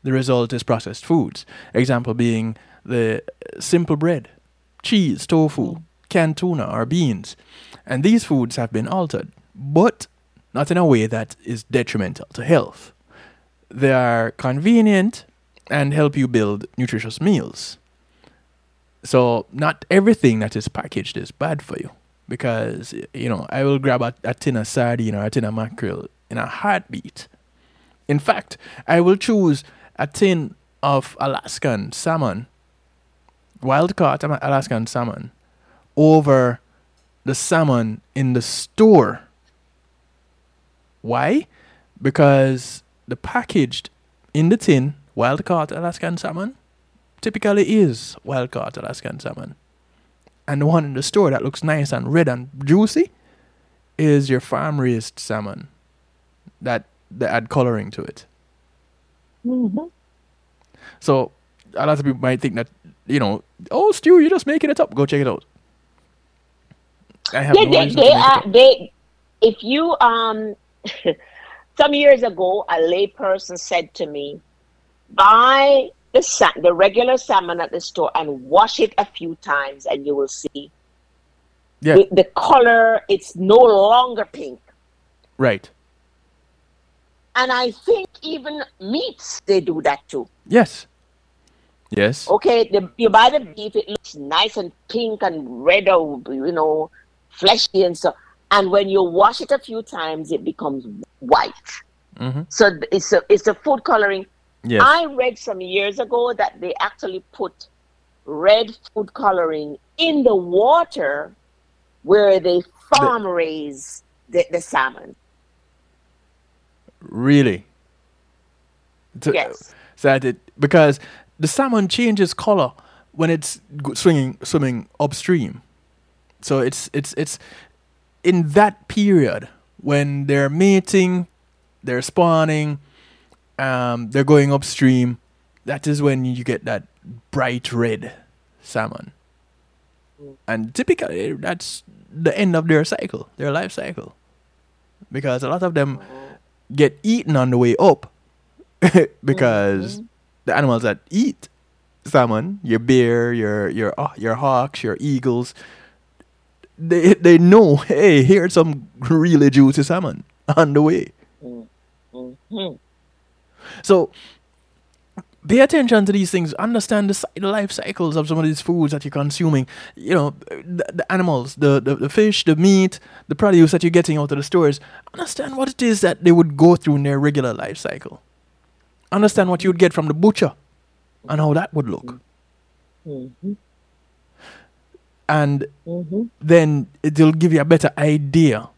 the result is processed foods. Example being the simple bread, cheese, tofu, canned tuna, or beans. And these foods have been altered, but not in a way that is detrimental to health. They are convenient and help you build nutritious meals. So, not everything that is packaged is bad for you because you know I will grab a, a tin of sardine or a tin of mackerel in a heartbeat. In fact, I will choose a tin of Alaskan salmon, wild caught Alaskan salmon, over the salmon in the store. Why? because the packaged in the tin wild caught Alaskan salmon typically is wild caught Alaskan salmon. And the one in the store that looks nice and red and juicy is your farm raised salmon that they add coloring to it. Mm-hmm. So a lot of people might think that, you know, oh, Stew, you're just making it up. Go check it out. I have they, no they, they, are, they, if you, um, some years ago, a layperson said to me, buy the, sa- the regular salmon at the store and wash it a few times and you will see yeah. the, the color, it's no longer pink. Right. And I think even meats, they do that too. Yes. Yes. Okay, the, you buy the beef, it looks nice and pink and red or, you know, fleshy and so. And when you wash it a few times, it becomes white. Mm-hmm. So it's a, it's a food coloring. Yes. I read some years ago that they actually put red food coloring in the water where they farm the, raise the, the salmon. Really? To, yes. So that it, because the salmon changes color when it's swinging swimming upstream. So it's it's it's in that period when they're mating, they're spawning, um, they're going upstream. That is when you get that bright red salmon. And typically, that's the end of their cycle, their life cycle, because a lot of them get eaten on the way up because mm-hmm. the animals that eat salmon, your bear, your your uh, your hawks, your eagles, they they know, hey, here's some really juicy salmon on the way. Mm-hmm. So pay attention to these things. Understand the, the, life cycles of some of these foods that you're consuming. You know, the, the animals, the, the, the fish, the meat, the produce that you're getting out of the stores. Understand what it is that they would go through in their regular life cycle. Understand what you would get from the butcher and how that would look. Mm-hmm. And mm-hmm. then it'll give you a better idea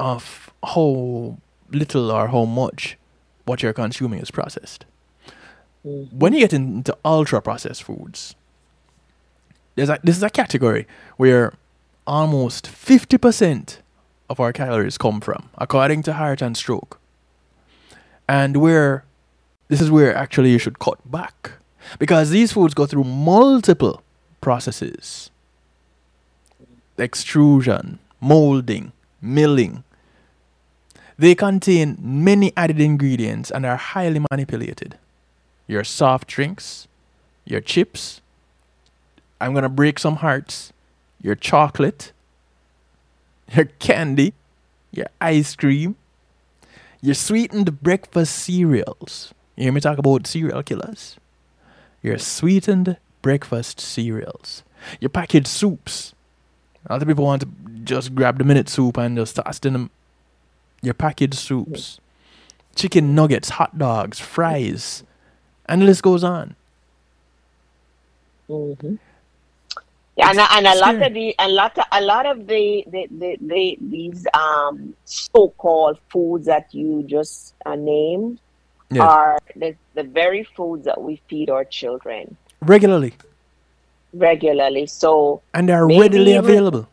of how little or how much what you're consuming is processed. Mm-hmm. When you get into ultra processed foods, there's a, this is a category where almost 50% of our calories come from, according to Heart and Stroke. And where this is where actually you should cut back because these foods go through multiple processes extrusion, molding, milling. They contain many added ingredients and are highly manipulated. Your soft drinks, your chips, I'm going to break some hearts, your chocolate, your candy, your ice cream, your sweetened breakfast cereals. You hear me talk about cereal killers? Your sweetened breakfast cereals, your packaged soups. Other people want to just grab the minute soup and just toss in them. Your packaged soups, chicken nuggets, hot dogs, fries, and the list goes on. Mm-hmm. Yeah, and, and a lot of the a lot of, a lot of the, the, the, the these um so-called foods that you just uh, named yeah. are the, the very foods that we feed our children regularly. Regularly, so and they are readily available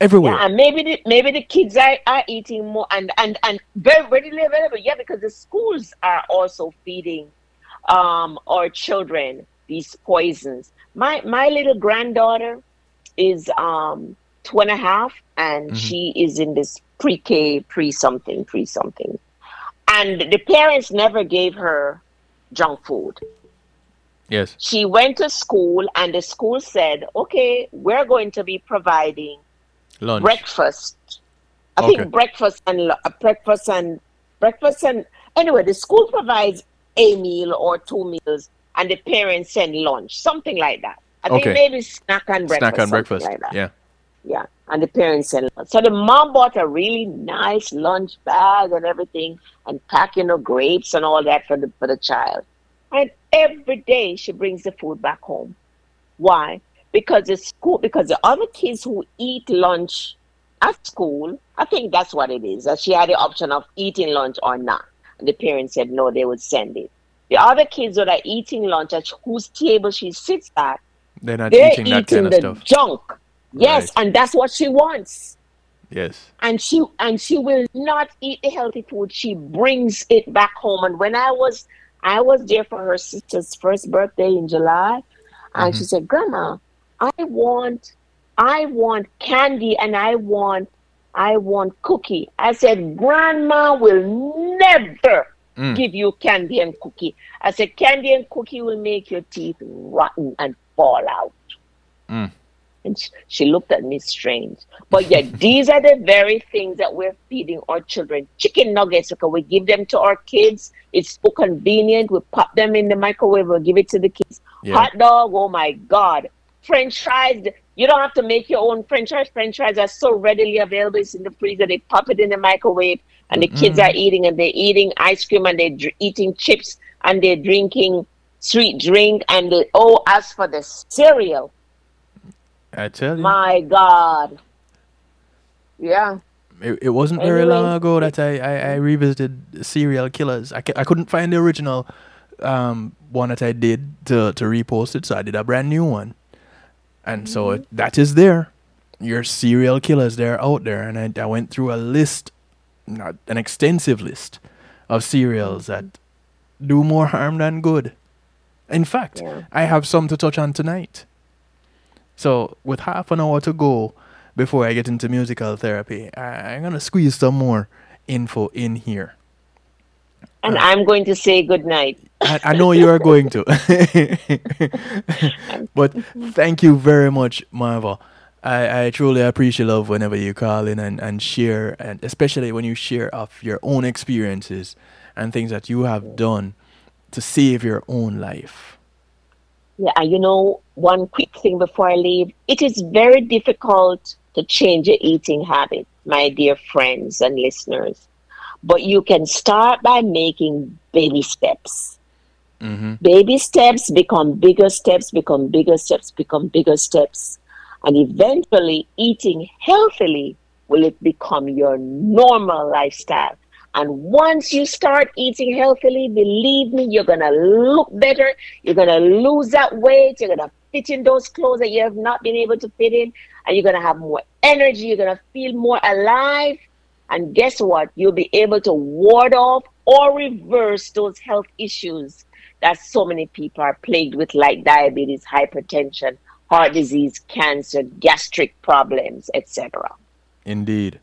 everywhere. Yeah, and maybe the, maybe the kids are, are eating more and, and and very readily available. Yeah, because the schools are also feeding um our children these poisons. My my little granddaughter is um two and a half, and mm-hmm. she is in this pre-K, pre something, pre something and the parents never gave her junk food. Yes. She went to school, and the school said, "Okay, we're going to be providing Lunch. breakfast. I okay. think breakfast and uh, breakfast and breakfast and anyway, the school provides a meal or two meals, and the parents send lunch, something like that. I okay. think maybe snack and breakfast. Snack and breakfast. Like. Yeah. Yeah. And the parents send lunch. So the mom bought a really nice lunch bag and everything and packing of grapes and all that for the for the child. And every day she brings the food back home. Why? Because the school because the other kids who eat lunch at school, I think that's what it is. That she had the option of eating lunch or not. And the parents said no, they would send it. The other kids that are eating lunch at whose table she sits at, they're not they're eating, eating the stuff. junk. Yes, right. and that's what she wants. Yes. And she and she will not eat the healthy food. She brings it back home. And when I was I was there for her sister's first birthday in July, and mm-hmm. she said, "Grandma, I want I want candy and I want I want cookie." I said, "Grandma will never mm. give you candy and cookie." I said, "Candy and cookie will make your teeth rotten and fall out." Mm. And she looked at me strange. But yeah, these are the very things that we're feeding our children. Chicken nuggets, okay, we give them to our kids. It's so convenient. We pop them in the microwave, we give it to the kids. Yeah. Hot dog, oh my God. French fries, you don't have to make your own French fries. French fries are so readily available. It's in the freezer. They pop it in the microwave, and the mm kids are eating, and they're eating ice cream, and they're dr- eating chips, and they're drinking sweet drink. And they, oh, as for the cereal, I tell you. My God. Yeah. It, it wasn't anyway. very long ago that I, I, I revisited serial killers. I, I couldn't find the original um, one that I did to, to repost it, so I did a brand new one. And mm-hmm. so it, that is there. Your serial killers, they're out there. And I, I went through a list, not an extensive list, of cereals that do more harm than good. In fact, yeah. I have some to touch on tonight. So with half an hour to go before I get into musical therapy, I, am gonna squeeze some more info in here. And uh, I'm going to say good night. I, I know you are going to. but thank you very much, Marva. I, I truly appreciate love whenever you call in and, and share and especially when you share of your own experiences and things that you have done to save your own life. Yeah, you know, one quick thing before I leave it is very difficult to change your eating habit, my dear friends and listeners. But you can start by making baby steps. Mm-hmm. Baby steps become bigger steps, become bigger steps, become bigger steps. And eventually, eating healthily will it become your normal lifestyle. And once you start eating healthily, believe me, you're going to look better. You're going to lose that weight. You're going to fit in those clothes that you have not been able to fit in. And you're going to have more energy. You're going to feel more alive. And guess what? You'll be able to ward off or reverse those health issues that so many people are plagued with, like diabetes, hypertension, heart disease, cancer, gastric problems, etc. Indeed.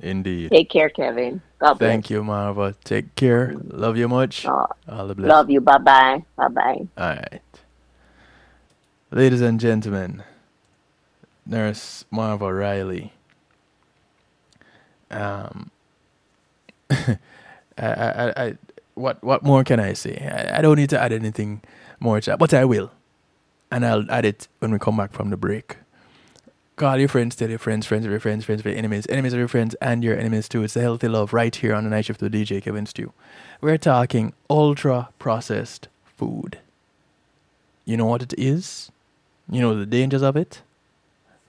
Indeed. Take care, Kevin. God Thank bless. you, Marva. Take care. Love you much. Uh, oh, All the best. Love you. Bye bye. Bye bye. All right. Ladies and gentlemen, Nurse Marva Riley. Um, I, I, I, what, what more can I say? I, I don't need to add anything more to that, but I will. And I'll add it when we come back from the break. Call your friends, tell your friends, friends of your friends, friends of your enemies, enemies of your friends, and your enemies too. It's the healthy love right here on the night shift with DJ Kevin Stew. We're talking ultra processed food. You know what it is? You know the dangers of it?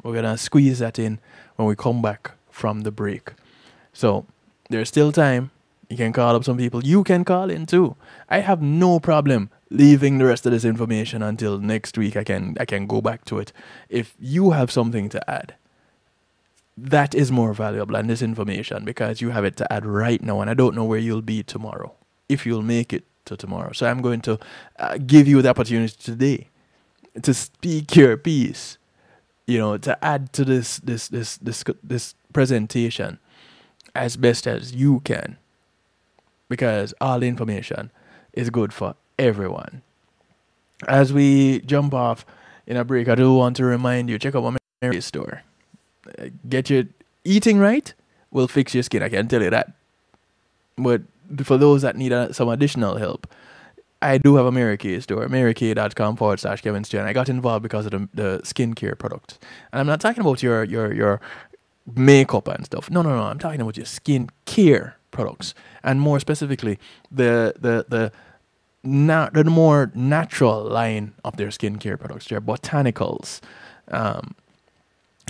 We're gonna squeeze that in when we come back from the break. So there's still time. You can call up some people. You can call in too. I have no problem leaving the rest of this information until next week I can I can go back to it. If you have something to add, that is more valuable than this information because you have it to add right now and I don't know where you'll be tomorrow if you'll make it to tomorrow. So I'm going to uh, give you the opportunity today to speak your piece, you know, to add to this this this this this presentation as best as you can because all information is good for everyone. As we jump off in a break, I do want to remind you check out my Mary store. Uh, get your eating right will fix your skin. I can tell you that. But for those that need uh, some additional help, I do have a Mary Kay store, marykay.com forward slash Kevin Stew. And I got involved because of the, the skincare products. And I'm not talking about your, your, your makeup and stuff. No, no, no. I'm talking about your skin care products. And more specifically, the, the, the, na- the more natural line of their skincare products. Their botanicals, um,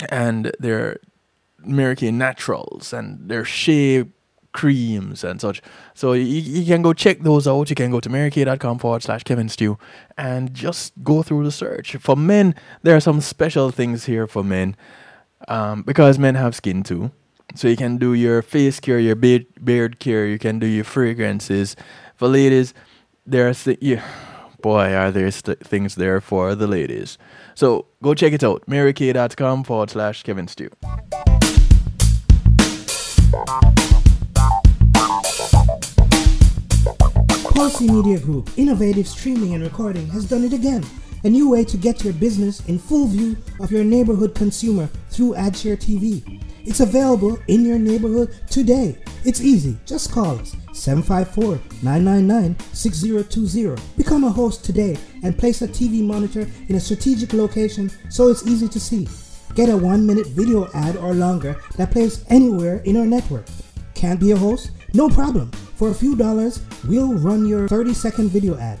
and their Kay naturals, and their shea creams and such. So you, you can go check those out. You can go to marykay.com forward slash Kevin Stew and just go through the search. For men, there are some special things here for men um, because men have skin too. So you can do your face care, your beard, beard care, you can do your fragrances. For ladies, there's the, yeah, boy, are there st- things there for the ladies. So go check it out. marykay.com forward slash Kevin Stew. Pulsey Media Group, innovative streaming and recording, has done it again. A new way to get your business in full view of your neighborhood consumer through AdShare TV. It's available in your neighborhood today. It's easy. Just call us 754 999 6020. Become a host today and place a TV monitor in a strategic location so it's easy to see. Get a one minute video ad or longer that plays anywhere in our network. Can't be a host? No problem. For a few dollars, we'll run your 30 second video ad.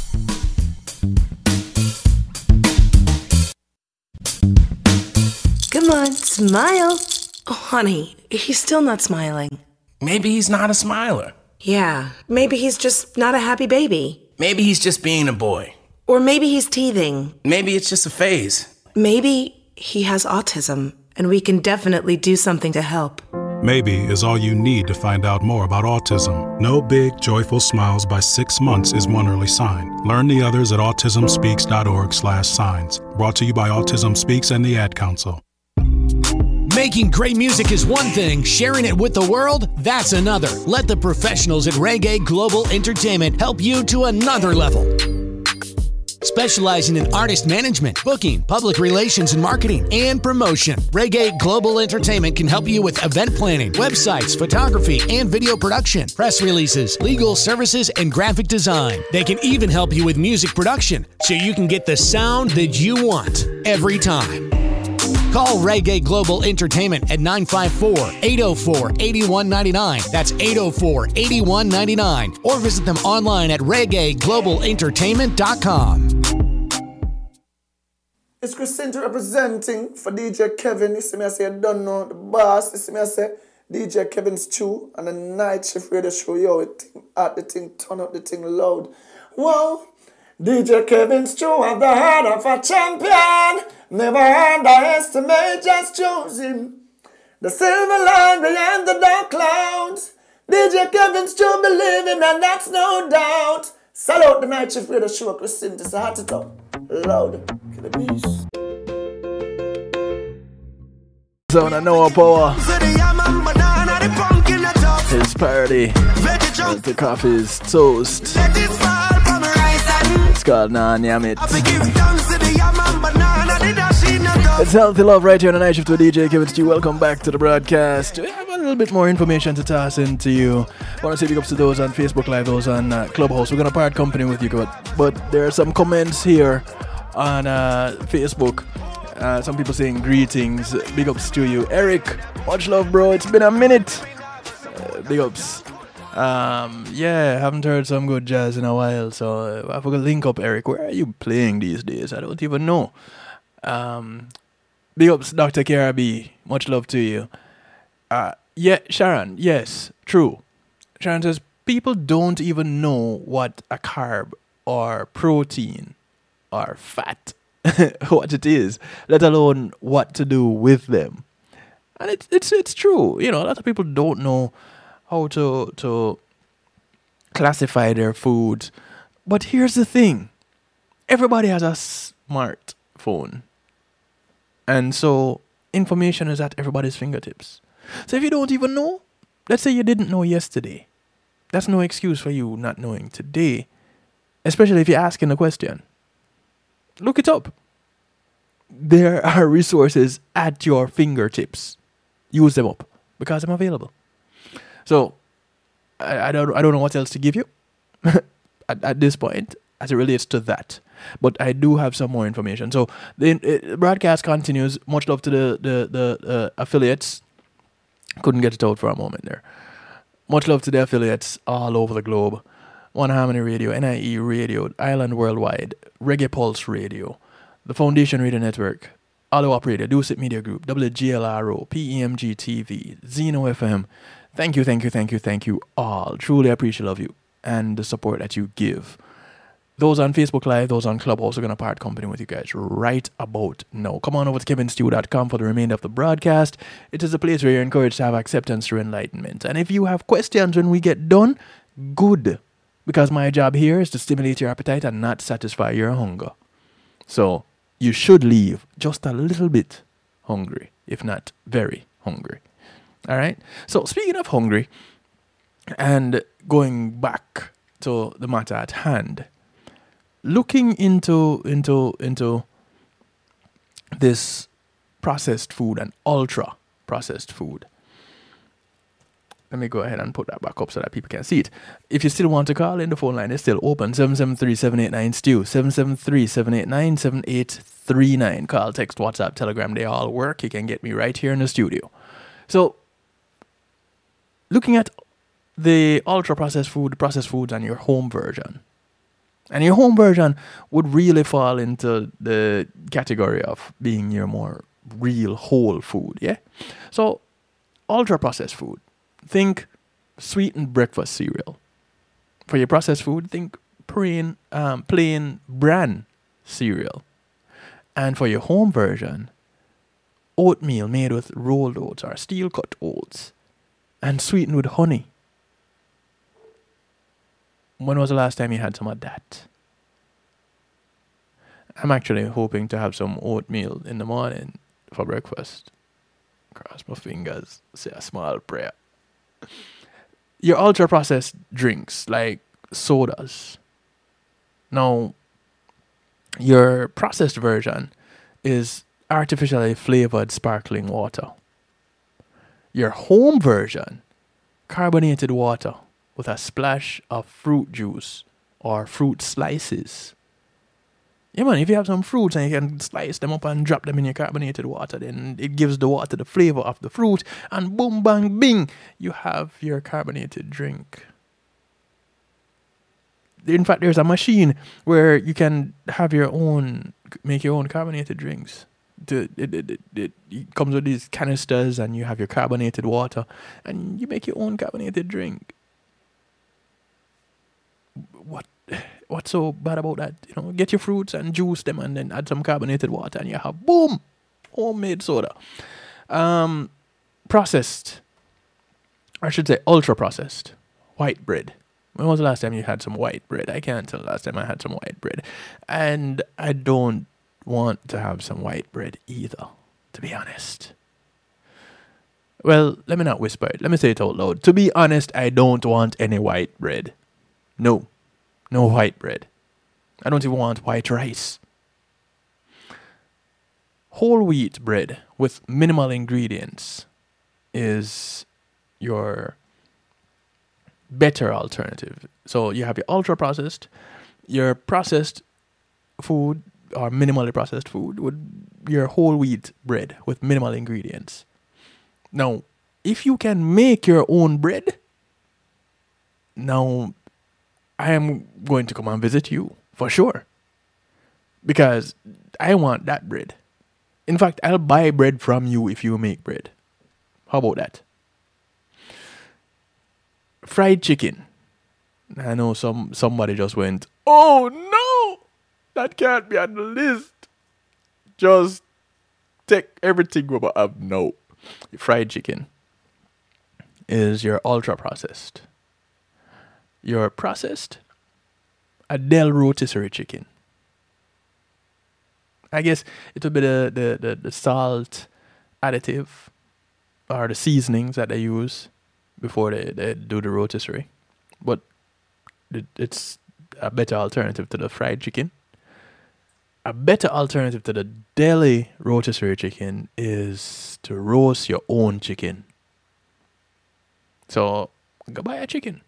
On, smile. Oh, honey, he's still not smiling. Maybe he's not a smiler. Yeah, maybe he's just not a happy baby. Maybe he's just being a boy. Or maybe he's teething. Maybe it's just a phase. Maybe he has autism, and we can definitely do something to help. Maybe is all you need to find out more about autism. No big, joyful smiles by six months is one early sign. Learn the others at autismspeaks.org slash signs. Brought to you by Autism Speaks and the Ad Council. Making great music is one thing, sharing it with the world, that's another. Let the professionals at Reggae Global Entertainment help you to another level. Specializing in artist management, booking, public relations and marketing, and promotion, Reggae Global Entertainment can help you with event planning, websites, photography, and video production, press releases, legal services, and graphic design. They can even help you with music production so you can get the sound that you want every time. Call Reggae Global Entertainment at 954 804 8199. That's 804 8199. Or visit them online at reggaeglobalentertainment.com. It's Christine representing for DJ Kevin. You see me, I say, I don't know the boss. You see me, I say, DJ Kevin's Stew and the night shift radio show. Yo, it thing, the thing, turn up the thing loud. Whoa, DJ Kevin's Stew at the heart of a champion. Never underestimate, just choose him. The silver line behind the dark clouds. DJ Kevin Stew believing, and that's no doubt. Salute the night shift radio show, Christine. This is hot it up. Loud. Kill the beast. Zone of Noah Power. His party. The coffee's toast. It's called Nan Yamit. It's Healthy Love right here on the night shift with DJ Kevin Stew. Welcome back to the broadcast. We have a little bit more information to toss into you. I want to say big ups to those on Facebook Live, those on uh, Clubhouse. We're going to part company with you, but, but there are some comments here on uh, Facebook. Uh, some people saying greetings. Big ups to you. Eric, much love, bro. It's been a minute. Uh, big ups. Um, yeah, haven't heard some good jazz in a while, so uh, I forgot link up, Eric. Where are you playing these days? I don't even know. Um, big ups, Dr. KRB. Much love to you. Uh, yeah, Sharon, yes, true. Sharon says people don't even know what a carb or protein or fat, what it is, let alone what to do with them. And it's it's it's true. You know, a lot of people don't know how to to classify their food. But here's the thing. Everybody has a smartphone. And so information is at everybody's fingertips. So if you don't even know, let's say you didn't know yesterday. That's no excuse for you not knowing today, especially if you're asking a question. Look it up. There are resources at your fingertips. Use them up because I'm available. So I, I don't I don't know what else to give you at, at this point as it relates to that. But I do have some more information. So the broadcast continues. Much love to the the the uh, affiliates. Couldn't get it out for a moment there. Much love to the affiliates all over the globe. One Harmony Radio, NIE Radio, Island Worldwide, Reggae Pulse Radio, the Foundation Radio Network, Auto Operator, Deucet Media Group, WGLRO, PEMG TV, Zeno FM. Thank you, thank you, thank you, thank you all. Truly appreciate of you and the support that you give. Those on Facebook Live, those on are also going to part company with you guys right about now. Come on over to kevinstew.com for the remainder of the broadcast. It is a place where you're encouraged to have acceptance through enlightenment. And if you have questions when we get done, good. Because my job here is to stimulate your appetite and not satisfy your hunger. So you should leave just a little bit hungry, if not very hungry. All right? So speaking of hungry and going back to the matter at hand, looking into into into this processed food and ultra processed food. Let me go ahead and put that back up so that people can see it. If you still want to call in, the phone line is still open 773 789 Stew, 773 789 7839. Call, text, WhatsApp, Telegram, they all work. You can get me right here in the studio. So, looking at the ultra processed food, processed foods, and your home version and your home version would really fall into the category of being your more real whole food, yeah? So, ultra processed food. Think sweetened breakfast cereal. For your processed food, think plain, um, plain bran cereal. And for your home version, oatmeal made with rolled oats or steel cut oats and sweetened with honey. When was the last time you had some of that? I'm actually hoping to have some oatmeal in the morning for breakfast. Cross my fingers, say a small prayer. Your ultra processed drinks like sodas. Now, your processed version is artificially flavored sparkling water. Your home version, carbonated water with a splash of fruit juice or fruit slices. Yeah, man, if you have some fruits and you can slice them up and drop them in your carbonated water, then it gives the water the flavor of the fruit, and boom, bang, bing, you have your carbonated drink. In fact, there's a machine where you can have your own, make your own carbonated drinks. It, it, it, it, comes with these canisters, and you have your carbonated water, and you make your own carbonated drink what what's so bad about that? You know, get your fruits and juice them and then add some carbonated water and you have boom, homemade soda. Um, processed, I should say ultra processed, white bread. When was the last time you had some white bread? I can't tell the last time I had some white bread. And I don't want to have some white bread either, to be honest. Well, let me not whisper it. Let me say it out loud. To be honest, I don't want any white bread. No, no white bread. I don't even want white rice. Whole wheat bread with minimal ingredients is your better alternative. So you have your ultra processed, your processed food or minimally processed food with your whole wheat bread with minimal ingredients. Now, if you can make your own bread, now I am going to come and visit you for sure. Because I want that bread. In fact, I'll buy bread from you if you make bread. How about that? Fried chicken. I know some somebody just went, "Oh no! That can't be on the list." Just take everything we have no. Fried chicken is your ultra processed your processed Adele rotisserie chicken. I guess it would be the, the, the, the salt additive or the seasonings that they use before they, they do the rotisserie. But it, it's a better alternative to the fried chicken. A better alternative to the deli rotisserie chicken is to roast your own chicken. So go buy a chicken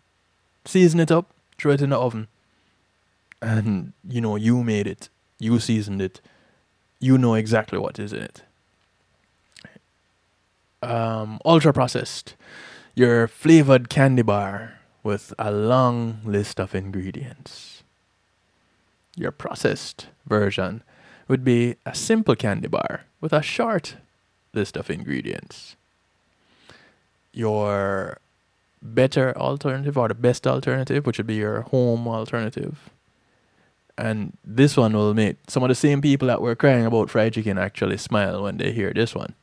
season it up, throw it in the oven, and you know you made it, you seasoned it, you know exactly what is in it. Um, ultra processed, your flavored candy bar with a long list of ingredients. Your processed version would be a simple candy bar with a short list of ingredients. Your better alternative or the best alternative, which would be your home alternative. And this one will make some of the same people that were crying about fried chicken actually smile when they hear this one.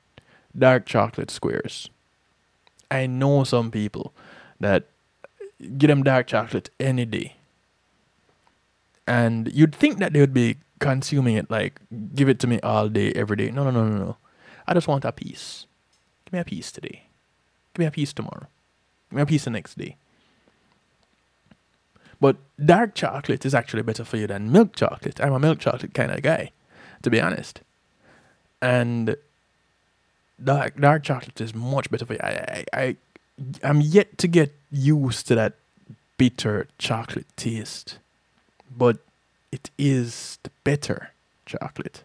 Dark chocolate squares. I know some people that get them dark chocolate any day. And you'd think that they would be consuming it like give it to me all day, every day. No, no, no, no, no. I just want a piece. Give me a piece today. Give me a piece tomorrow. Give me a piece the next day. But dark chocolate is actually better for you than milk chocolate. I'm a milk chocolate kind of guy, to be honest. And dark dark chocolate is much better for you. I I, I I'm yet to get used to that bitter chocolate taste, but it is the better chocolate.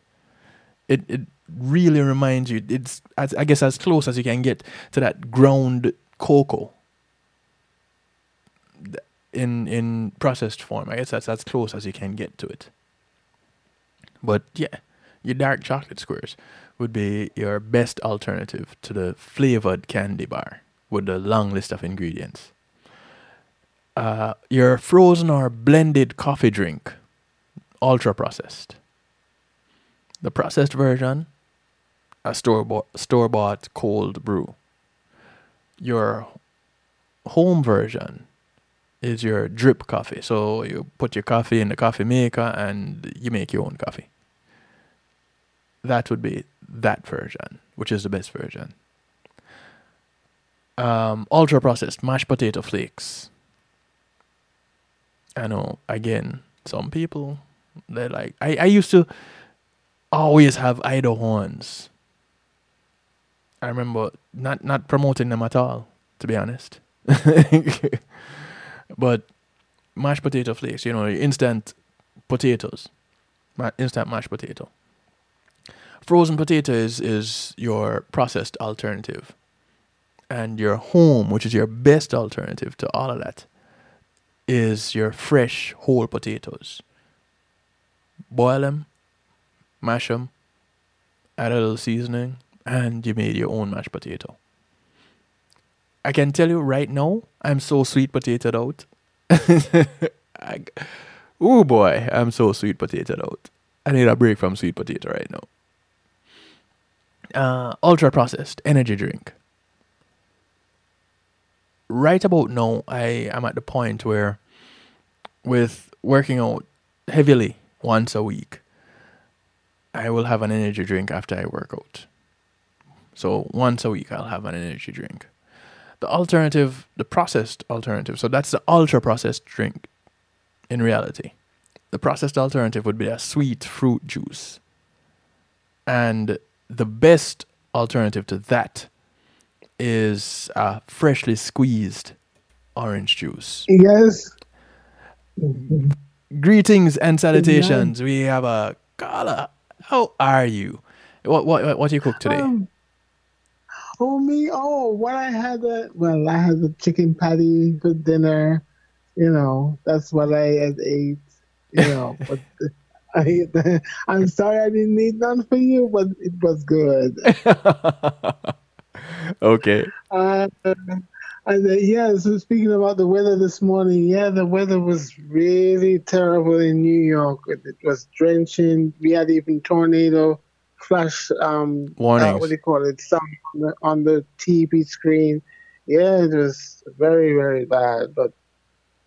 It it really reminds you. It's as, I guess as close as you can get to that ground cocoa. In in processed form, I guess that's as close as you can get to it. But yeah, your dark chocolate squares would be your best alternative to the flavored candy bar with a long list of ingredients. Uh, your frozen or blended coffee drink, ultra processed. The processed version, a store bought store bought cold brew. Your home version is your drip coffee. So you put your coffee in the coffee maker and you make your own coffee. That would be that version, which is the best version. Um, ultra processed mashed potato flakes. I know, again, some people they like I, I used to always have Idahoans. I remember not not promoting them at all, to be honest. but mashed potato flakes, you know, instant potatoes, instant mashed potato. Frozen potato is, is your processed alternative. And your home, which is your best alternative to all of that, is your fresh whole potatoes. Boil them, mash them, add a little seasoning, and you made your own mashed potato. I can tell you right now, I'm so sweet potatoed out. oh boy, I'm so sweet potatoed out. I need a break from sweet potato right now. Uh, ultra processed energy drink. Right about now, I am at the point where, with working out heavily once a week, I will have an energy drink after I work out. So once a week, I'll have an energy drink. The alternative, the processed alternative, so that's the ultra processed drink in reality. The processed alternative would be a sweet fruit juice. And the best alternative to that is a freshly squeezed orange juice. Yes. Greetings and salutations. We have a caller. How are you? What what what do you cook today? Um, oh me, oh what I had a well, I had a chicken patty for dinner. You know, that's what I had ate. You know, but I, I'm sorry I didn't need none for you, but it was good. okay. Uh, and uh, yeah, so speaking about the weather this morning, yeah, the weather was really terrible in New York. It, it was drenching. We had even tornado flash um warnings. Uh, what do you call it? Some on the, on the TV screen. Yeah, it was very very bad. But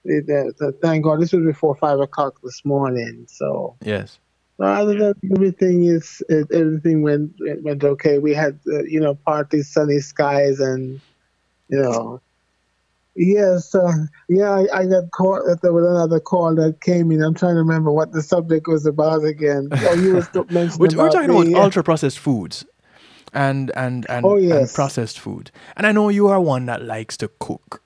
it, uh, thank God this was before five o'clock this morning. So yes. Other than everything is everything went went okay. We had uh, you know partly sunny skies and you know Yes, uh, yeah, I, I, got caught with another call that came in. I'm trying to remember what the subject was about again. Oh, you were mentioning we're, we're talking about ultra processed foods and and and, oh, yes. and processed food. And I know you are one that likes to cook.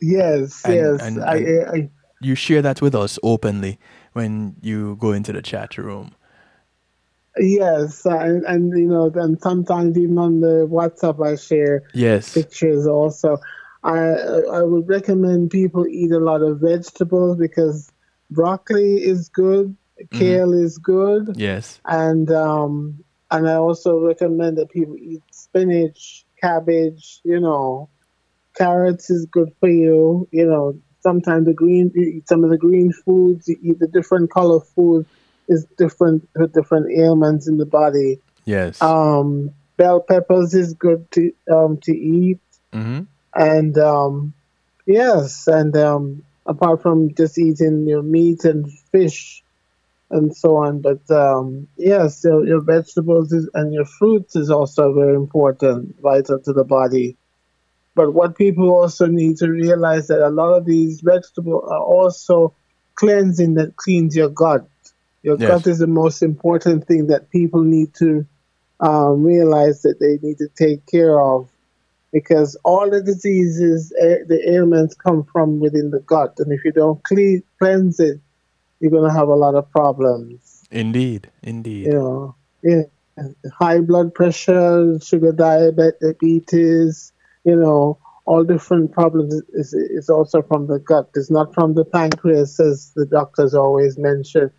Yes, And- yes. and- I, I, You share that with us openly when you go into the chat room. yes, and, and you know, and sometimes even on the WhatsApp I share Yes. pictures also. I I would recommend people eat a lot of vegetables because broccoli is good, kale is good, Yes. and um and I also recommend that people eat spinach, cabbage, you know, carrots is good for you. You know, sometimes the green you eat some of the green foods, you eat the different color food is different for different ailments in the body. Yes. Um bell peppers is good to um to eat hmm and um, yes, and um, apart from just eating your meat and fish and so on, but um, yes, your, your vegetables is, and your fruits is also very important, vital to the body. But what people also need to realize that a lot of these vegetables are also cleansing that cleans your gut. Your Yes. gut is the most important thing that people need to um, realize that they need to take care of because all the diseases, eh, the ailments come from within the gut. And if you don't clean, cleanse it, you're going to have a lot of problems. Indeed. Indeed. You know, yeah. high blood pressure, sugar diabetes, you know, all different problems is, is also from the gut. It's not from the pancreas, as the doctors always mention.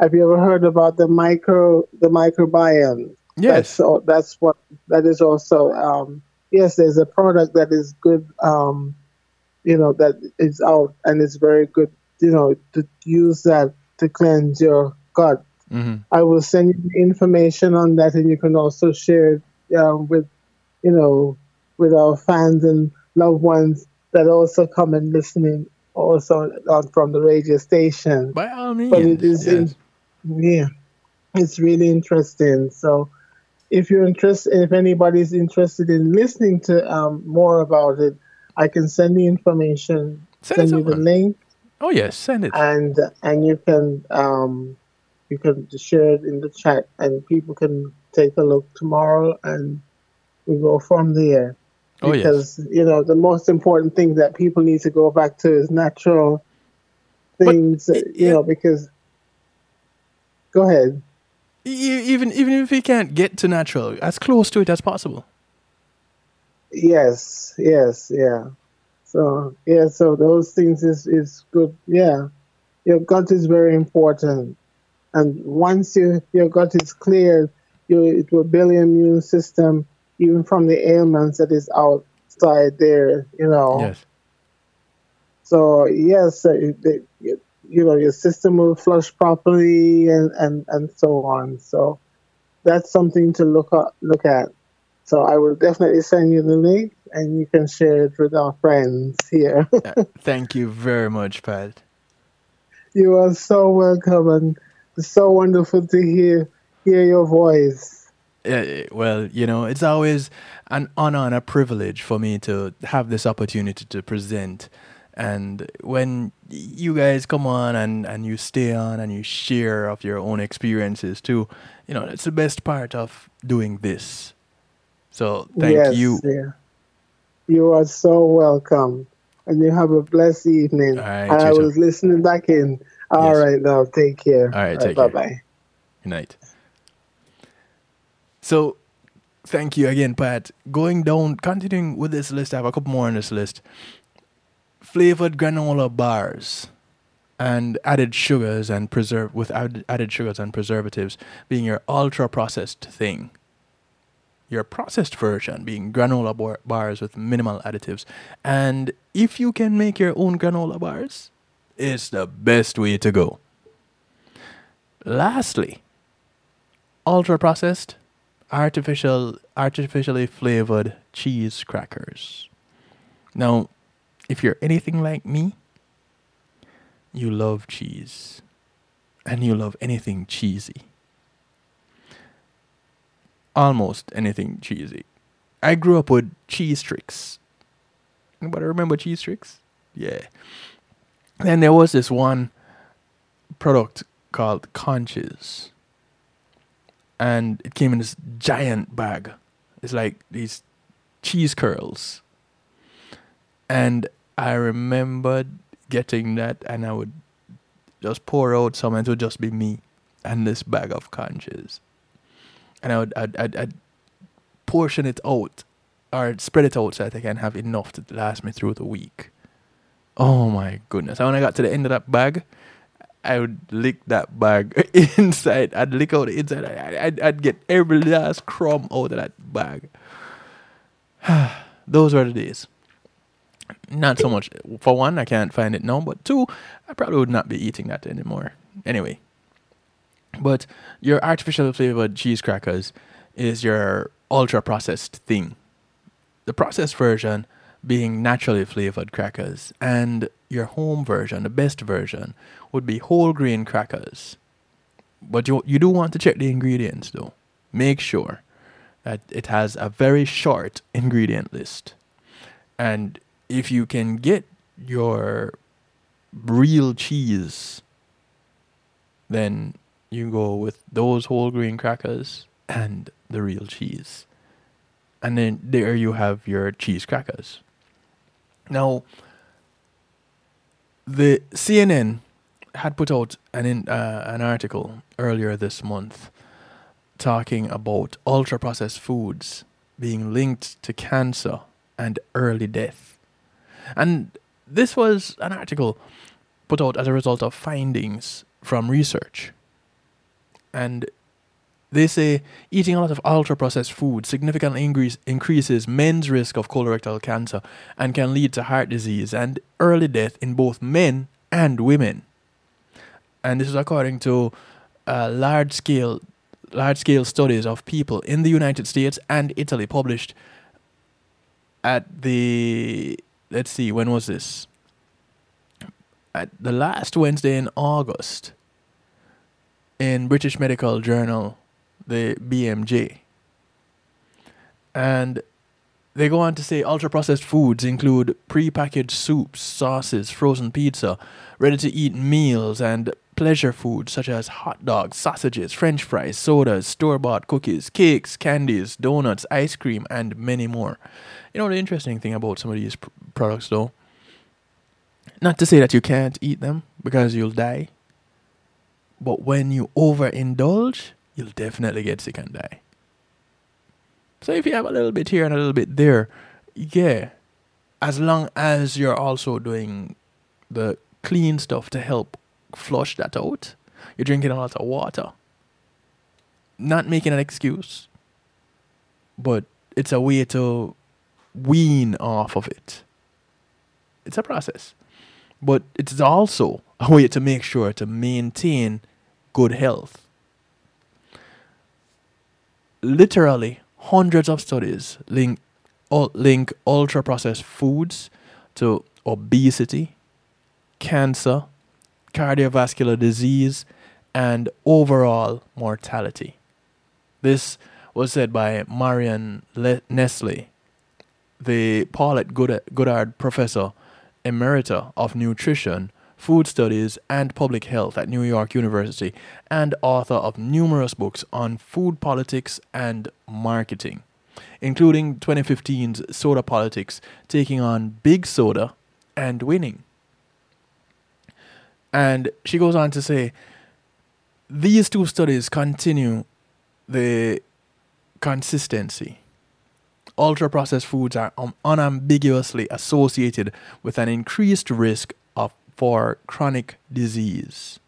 Have you ever heard about the micro the microbiome? Yes. That's, al- that's what that is also. Um, yes, there's a product that is good. Um, you know that is out and it's very good. You know to use that to cleanse your gut. hmm I will send you the information on that, and you can also share it um, with, you know, with our fans and loved ones that also come and listening also on, from the radio station. By all means. But it is, in, yeah, it's really interesting. So, if you're interested, if anybody's interested in listening to um, more about it, I can send the information, Send send, you the link, Oh yes, send it. and and you can um you can share it in the chat and people can take a look tomorrow and we go from there Oh, yes. because you know the most important thing that people need to go back to is natural things that, you know because go ahead. Even even if you can't get to natural, as close to it as possible. yes yes yeah. So yeah so those things is is good yeah. Your gut is very important. And once you, your gut is cleared you it will build your immune system even from the ailments that is outside there you know. Yes. so yes uh, it- it- you, know your system will flush properly and, and and so on. So that's something to look at look at. So i will definitely send you the link and you can share it with our friends here. Thank you very much, Pat. you are so welcome and it's so wonderful to hear hear your voice Uh, well, you know, it's always an honor and a privilege for me to have this opportunity to present. And when you guys come on and, and you stay on and you share of your own experiences too, you know, it's the best part of doing this. So thank yes, you. yeah. you are so welcome and you have a blessed evening All right, i was listening back in All Yes. right, now take care All right, take bye care. bye Good night. So, thank you again, Pat. Going down, continuing with this list, I have a couple more on this list. Flavored granola bars and added sugars and preserve with added, sugars and preservatives being your ultra processed thing. Your processed version being granola bar- bars with minimal additives. And if you can make your own granola bars, it's the best way to go. Lastly, ultra processed, artificial, artificially flavored cheese crackers. Now, if you're anything like me, you love cheese, and you love anything cheesy. Almost anything cheesy. I grew up with Cheese Trix. Anybody remember Cheese Trix? Yeah. Then there was this one product called Conches. And it came in this giant bag. It's like these cheese curls. And I remembered getting that, and I would just pour out some, and it would just be me and this bag of conches. And I would I'd, I'd, I'd portion it out or spread it out so that I can have enough to last me through the week. Oh my goodness. And when I got to the end of that bag, I would lick that bag inside. I'd lick out the inside. I'd, I'd get every last crumb out of that bag. Those were the days. Not so much. For one, I can't find it now. But two, I probably would not be eating that anymore. Anyway. But your artificial flavored cheese crackers is your ultra processed thing. The processed version being naturally flavored crackers, and your home version, the best version, would be whole grain crackers. But you, you do want to check the ingredients though. Make sure that it has a very short ingredient list. And if you can get your real cheese, then you go with those whole grain crackers and the real cheese. And then there you have your cheese crackers. Now, the CNN had put out an in, uh, an article earlier this month talking about ultra processed foods being linked to cancer and early death. And this was an article put out as a result of findings from research. And they say eating a lot of ultra processed food significantly increase, increases men's risk of colorectal cancer and can lead to heart disease and early death in both men and women. And this is according to uh, large scale large scale studies of people in the United States and Italy published at the let's see when was this at the last Wednesday in August in British Medical Journal the BMJ. And they go on to say ultra processed foods include pre-packaged soups, sauces, frozen pizza, ready to eat meals, and pleasure foods such as hot dogs, sausages, french fries, sodas, store bought cookies, cakes, candies, donuts, ice cream, and many more. You know, the interesting thing about some of these pr- products, though, not to say that you can't eat them because you'll die, but when you overindulge, you'll definitely get sick and die. So if you have a little bit here and a little bit there, yeah, as long as you're also doing the clean stuff to help flush that out, you're drinking a lot of water. Not making an excuse, but it's a way to wean off of it. It's a process, but it's also a way to make sure to maintain good health literally hundreds of studies link link ultra processed foods to obesity, cancer, cardiovascular disease, and overall mortality. This was said by Marion Le- Nestle, the Paulette Goddard Professor Emerita of Nutrition food studies, and public health at New York University, and author of numerous books on food politics and marketing, including 2015's Soda Politics, taking on Big Soda and winning. And she goes on to say, these two studies continue the consistency. Ultra processed foods are unambiguously associated with an increased risk for chronic disease.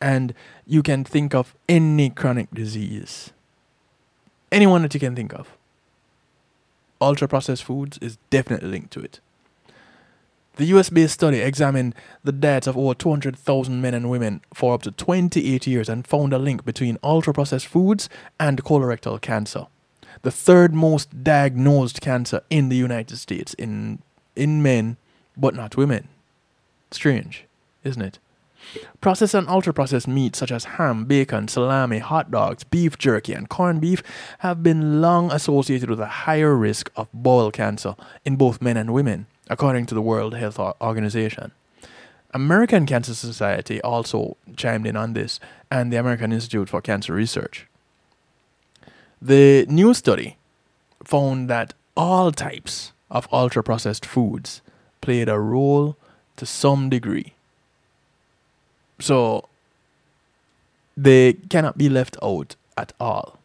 And you can think of any chronic disease, anyone that you can think of. Ultra processed foods is definitely linked to it. The US based study examined the deaths of over 200,000 men and women for up to 28 years and found a link between ultra processed foods and colorectal cancer, the third most diagnosed cancer in the United States in, in men but not women. Strange, isn't it? Processed and ultra processed meats such as ham, bacon, salami, hot dogs, beef jerky, and corned beef have been long associated with a higher risk of bowel cancer in both men and women, according to the World Health Organization. American Cancer Society also chimed in on this, and the American Institute for Cancer Research. The new study found that all types of ultra processed foods played a role to some degree. So they cannot be left out at all.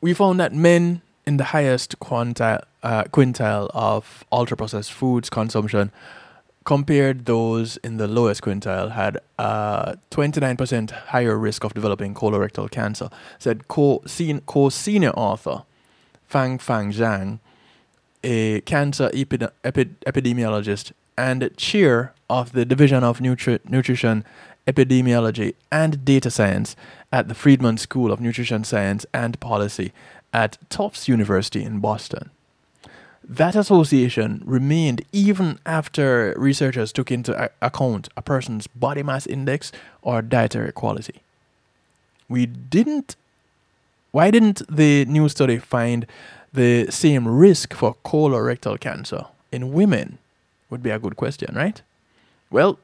We found that men in the highest quintile, uh, quintile of ultra processed foods consumption compared those in the lowest quintile had a 29% higher risk of developing colorectal cancer, said co-senior author Fang Fang Zhang, a cancer epi- epi- epidemiologist and chair of the Division of Nutri- Nutrition Epidemiology and Data Science at the Friedman School of Nutrition Science and Policy at Tufts University in Boston. That association remained even after researchers took into account a person's body mass index or dietary quality. We didn't. Why didn't the new study find the same risk for colorectal cancer in women? Would be a good question, right? Well,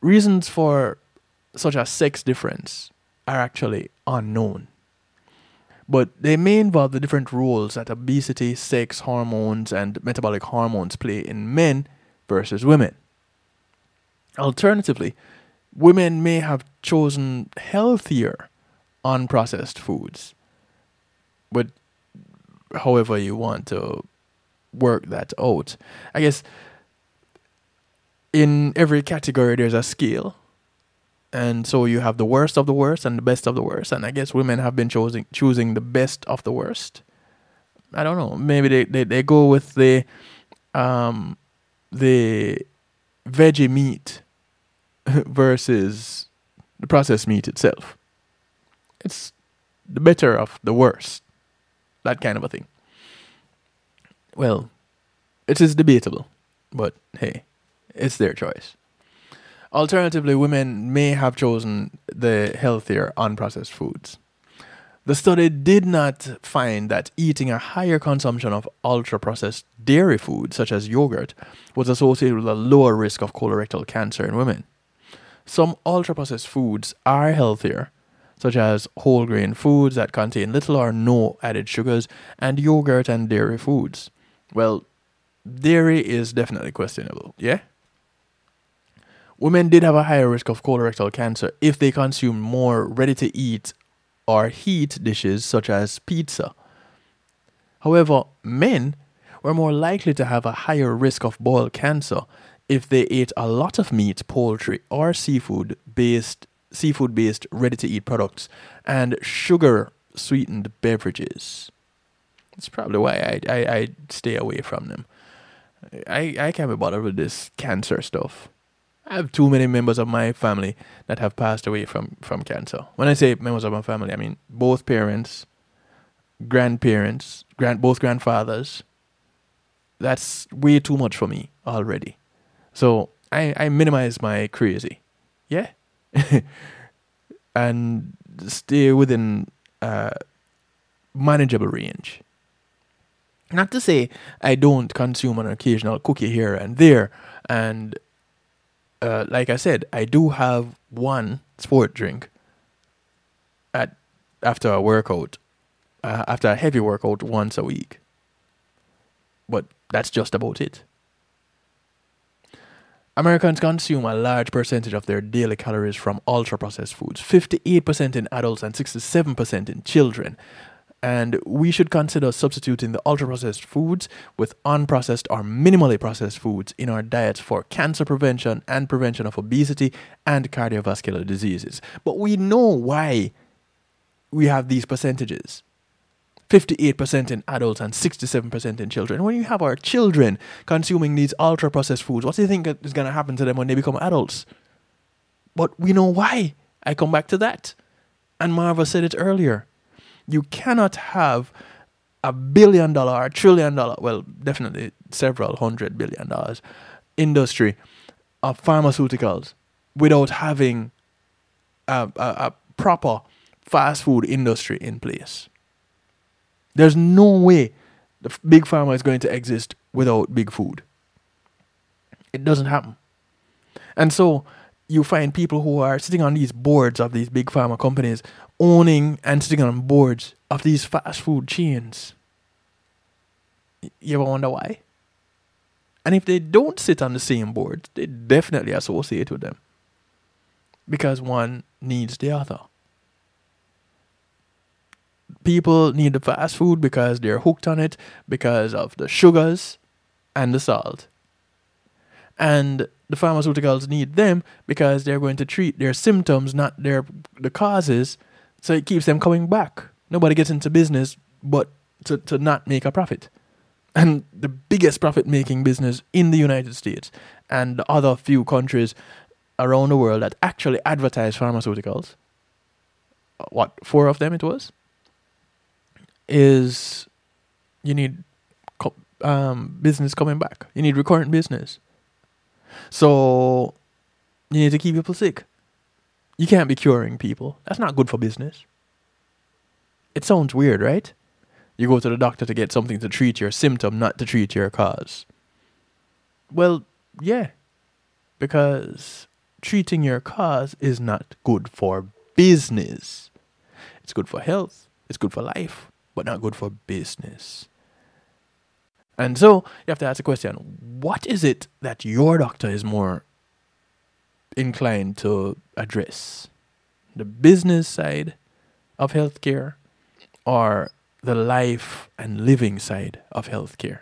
reasons for such a sex difference are actually unknown. But they may involve the different roles that obesity, sex hormones, and metabolic hormones play in men versus women. Alternatively, women may have chosen healthier unprocessed foods. But however you want to work that out. I guess in every category there's a scale and so you have the worst of the worst and the best of the worst and i guess women have been choosing choosing the best of the worst. I don't know maybe they, they, they go with the um the veggie meat versus the processed meat itself. It's the better of the worst that kind of a thing well it is debatable but hey it's their choice Alternatively, women may have chosen the healthier unprocessed foods. The study did not find that eating a higher consumption of ultra processed dairy foods, such as yogurt, was associated with a lower risk of colorectal cancer in women. Some ultra processed foods are healthier, such as whole grain foods that contain little or no added sugars, and yogurt and dairy foods. Well, dairy is definitely questionable, yeah? Women did have a higher risk of colorectal cancer if they consumed more ready to eat or heat dishes such as pizza. However, men were more likely to have a higher risk of bowel cancer if they ate a lot of meat, poultry, or seafood based seafood based ready to eat products and sugar sweetened beverages. That's probably why I, I, I stay away from them. I, I can't be bothered with this cancer stuff. I have too many members of my family that have passed away from, from cancer. When I say members of my family, I mean both parents, grandparents, grand both grandfathers. That's way too much for me already. So I, I minimize my crazy. Yeah. and stay within uh, manageable range. Not to say I don't consume an occasional cookie here and there and uh, like I said, I do have one sport drink at after a workout, uh, after a heavy workout once a week. But that's just about it. Americans consume a large percentage of their daily calories from ultra processed foods 58% in adults and 67% in children and we should consider substituting the ultra processed foods with unprocessed or minimally processed foods in our diets for cancer prevention and prevention of obesity and cardiovascular diseases. But we know why we have these percentages. 58% in adults and 67% in children. When you have our children consuming these ultra processed foods, what do you think is going to happen to them when they become adults? But we know why. I come back to that. And Marva said it earlier you cannot have a billion dollar or trillion dollar, well, definitely several hundred billion dollars industry of pharmaceuticals without having a, a, a proper fast food industry in place. There's no way the big pharma is going to exist without big food. It doesn't happen. And so you find people who are sitting on these boards of these big pharma companies owning and sitting on boards of these fast food chains. You ever wonder why? And if they don't sit on the same board, they definitely associate with them. Because one needs the other. People need the fast food because they're hooked on it because of the sugars and the salt. And the pharmaceuticals need them because they're going to treat their symptoms, not their the causes. So it keeps them coming back. Nobody gets into business but to, to not make a profit. And the biggest profit making business in the United States and the other few countries around the world that actually advertise pharmaceuticals, uh, what, four of them it was, is you need um, business coming back. You need recurrent business. So you need to keep people sick. You can't be curing people. That's not good for business. It sounds weird, right? You go to the doctor to get something to treat your symptom, not to treat your cause. Well, yeah. Because treating your cause is not good for business. It's good for health, it's good for life, but not good for business. And so you have to ask the question what is it that your doctor is more inclined to address? The business side of healthcare or the life and living side of healthcare?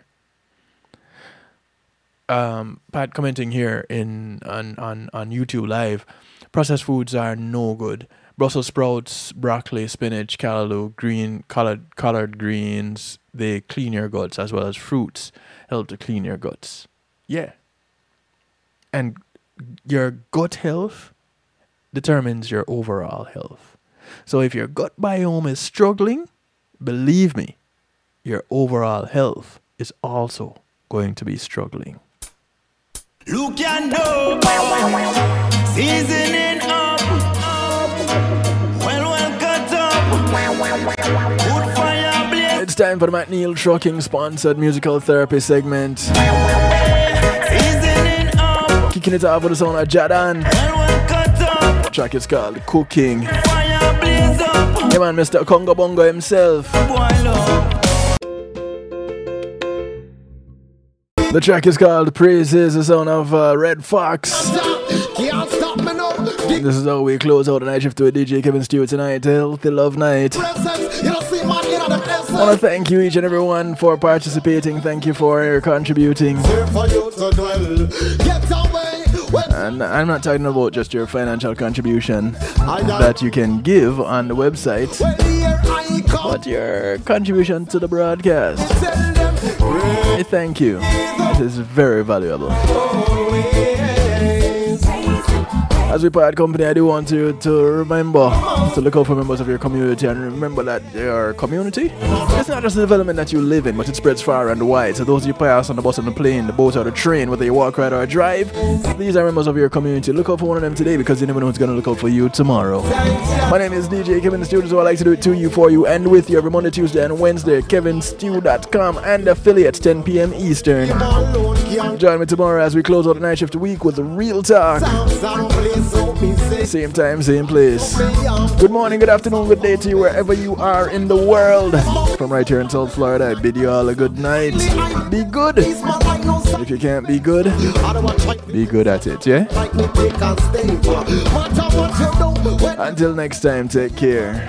Um, Pat commenting here in on, on, on YouTube live processed foods are no good. Brussels sprouts, broccoli, spinach, callaloo, green colored colored greens, they clean your guts as well as fruits help to clean your guts. Yeah. And your gut health determines your overall health. So if your gut biome is struggling, believe me, your overall health is also going to be struggling. Look and know, seasoning It's time for the McNeil Trucking sponsored musical therapy segment. Seasoning Kicking it off with the sound of Jadan. well, well cut up, The track is called Cooking. fire blaze Yeah, man, Mr. Congo Bongo himself. The track is called Praises, the sound of uh, Red Fox. Can't stop me now. The This is how we close out the night shift with DJ Kevin Stew tonight. Healthy Love Night. I want to thank you each and everyone for participating. Thank you for contributing. And I'm not talking about just your financial contribution that you can give on the website, but your contribution to the broadcast. Thank you. It is very valuable. As we part company, I do want you to remember to look out for members of your community and remember that your community it's not just the development that you live in, but it spreads far and wide. So those you pass on the bus and the plane, the boat or the train, whether you walk, ride or drive, these are members of your community. Look out for one of them today because you never know who's going to look out for you tomorrow. My name is DJ Kevin Stew, so I like to do it to you, for you, and with you every Monday, Tuesday, and Wednesday. KevinStew.com and affiliates 10 p.m. Eastern. Join me tomorrow as we close out the night shift week with real talk. Same time, same place. Good morning, good afternoon, good day to you wherever you are in the world. From right here in South Florida, I bid you all a good night. Be good. If you can't be good, be good at it, yeah? Until next time, take care.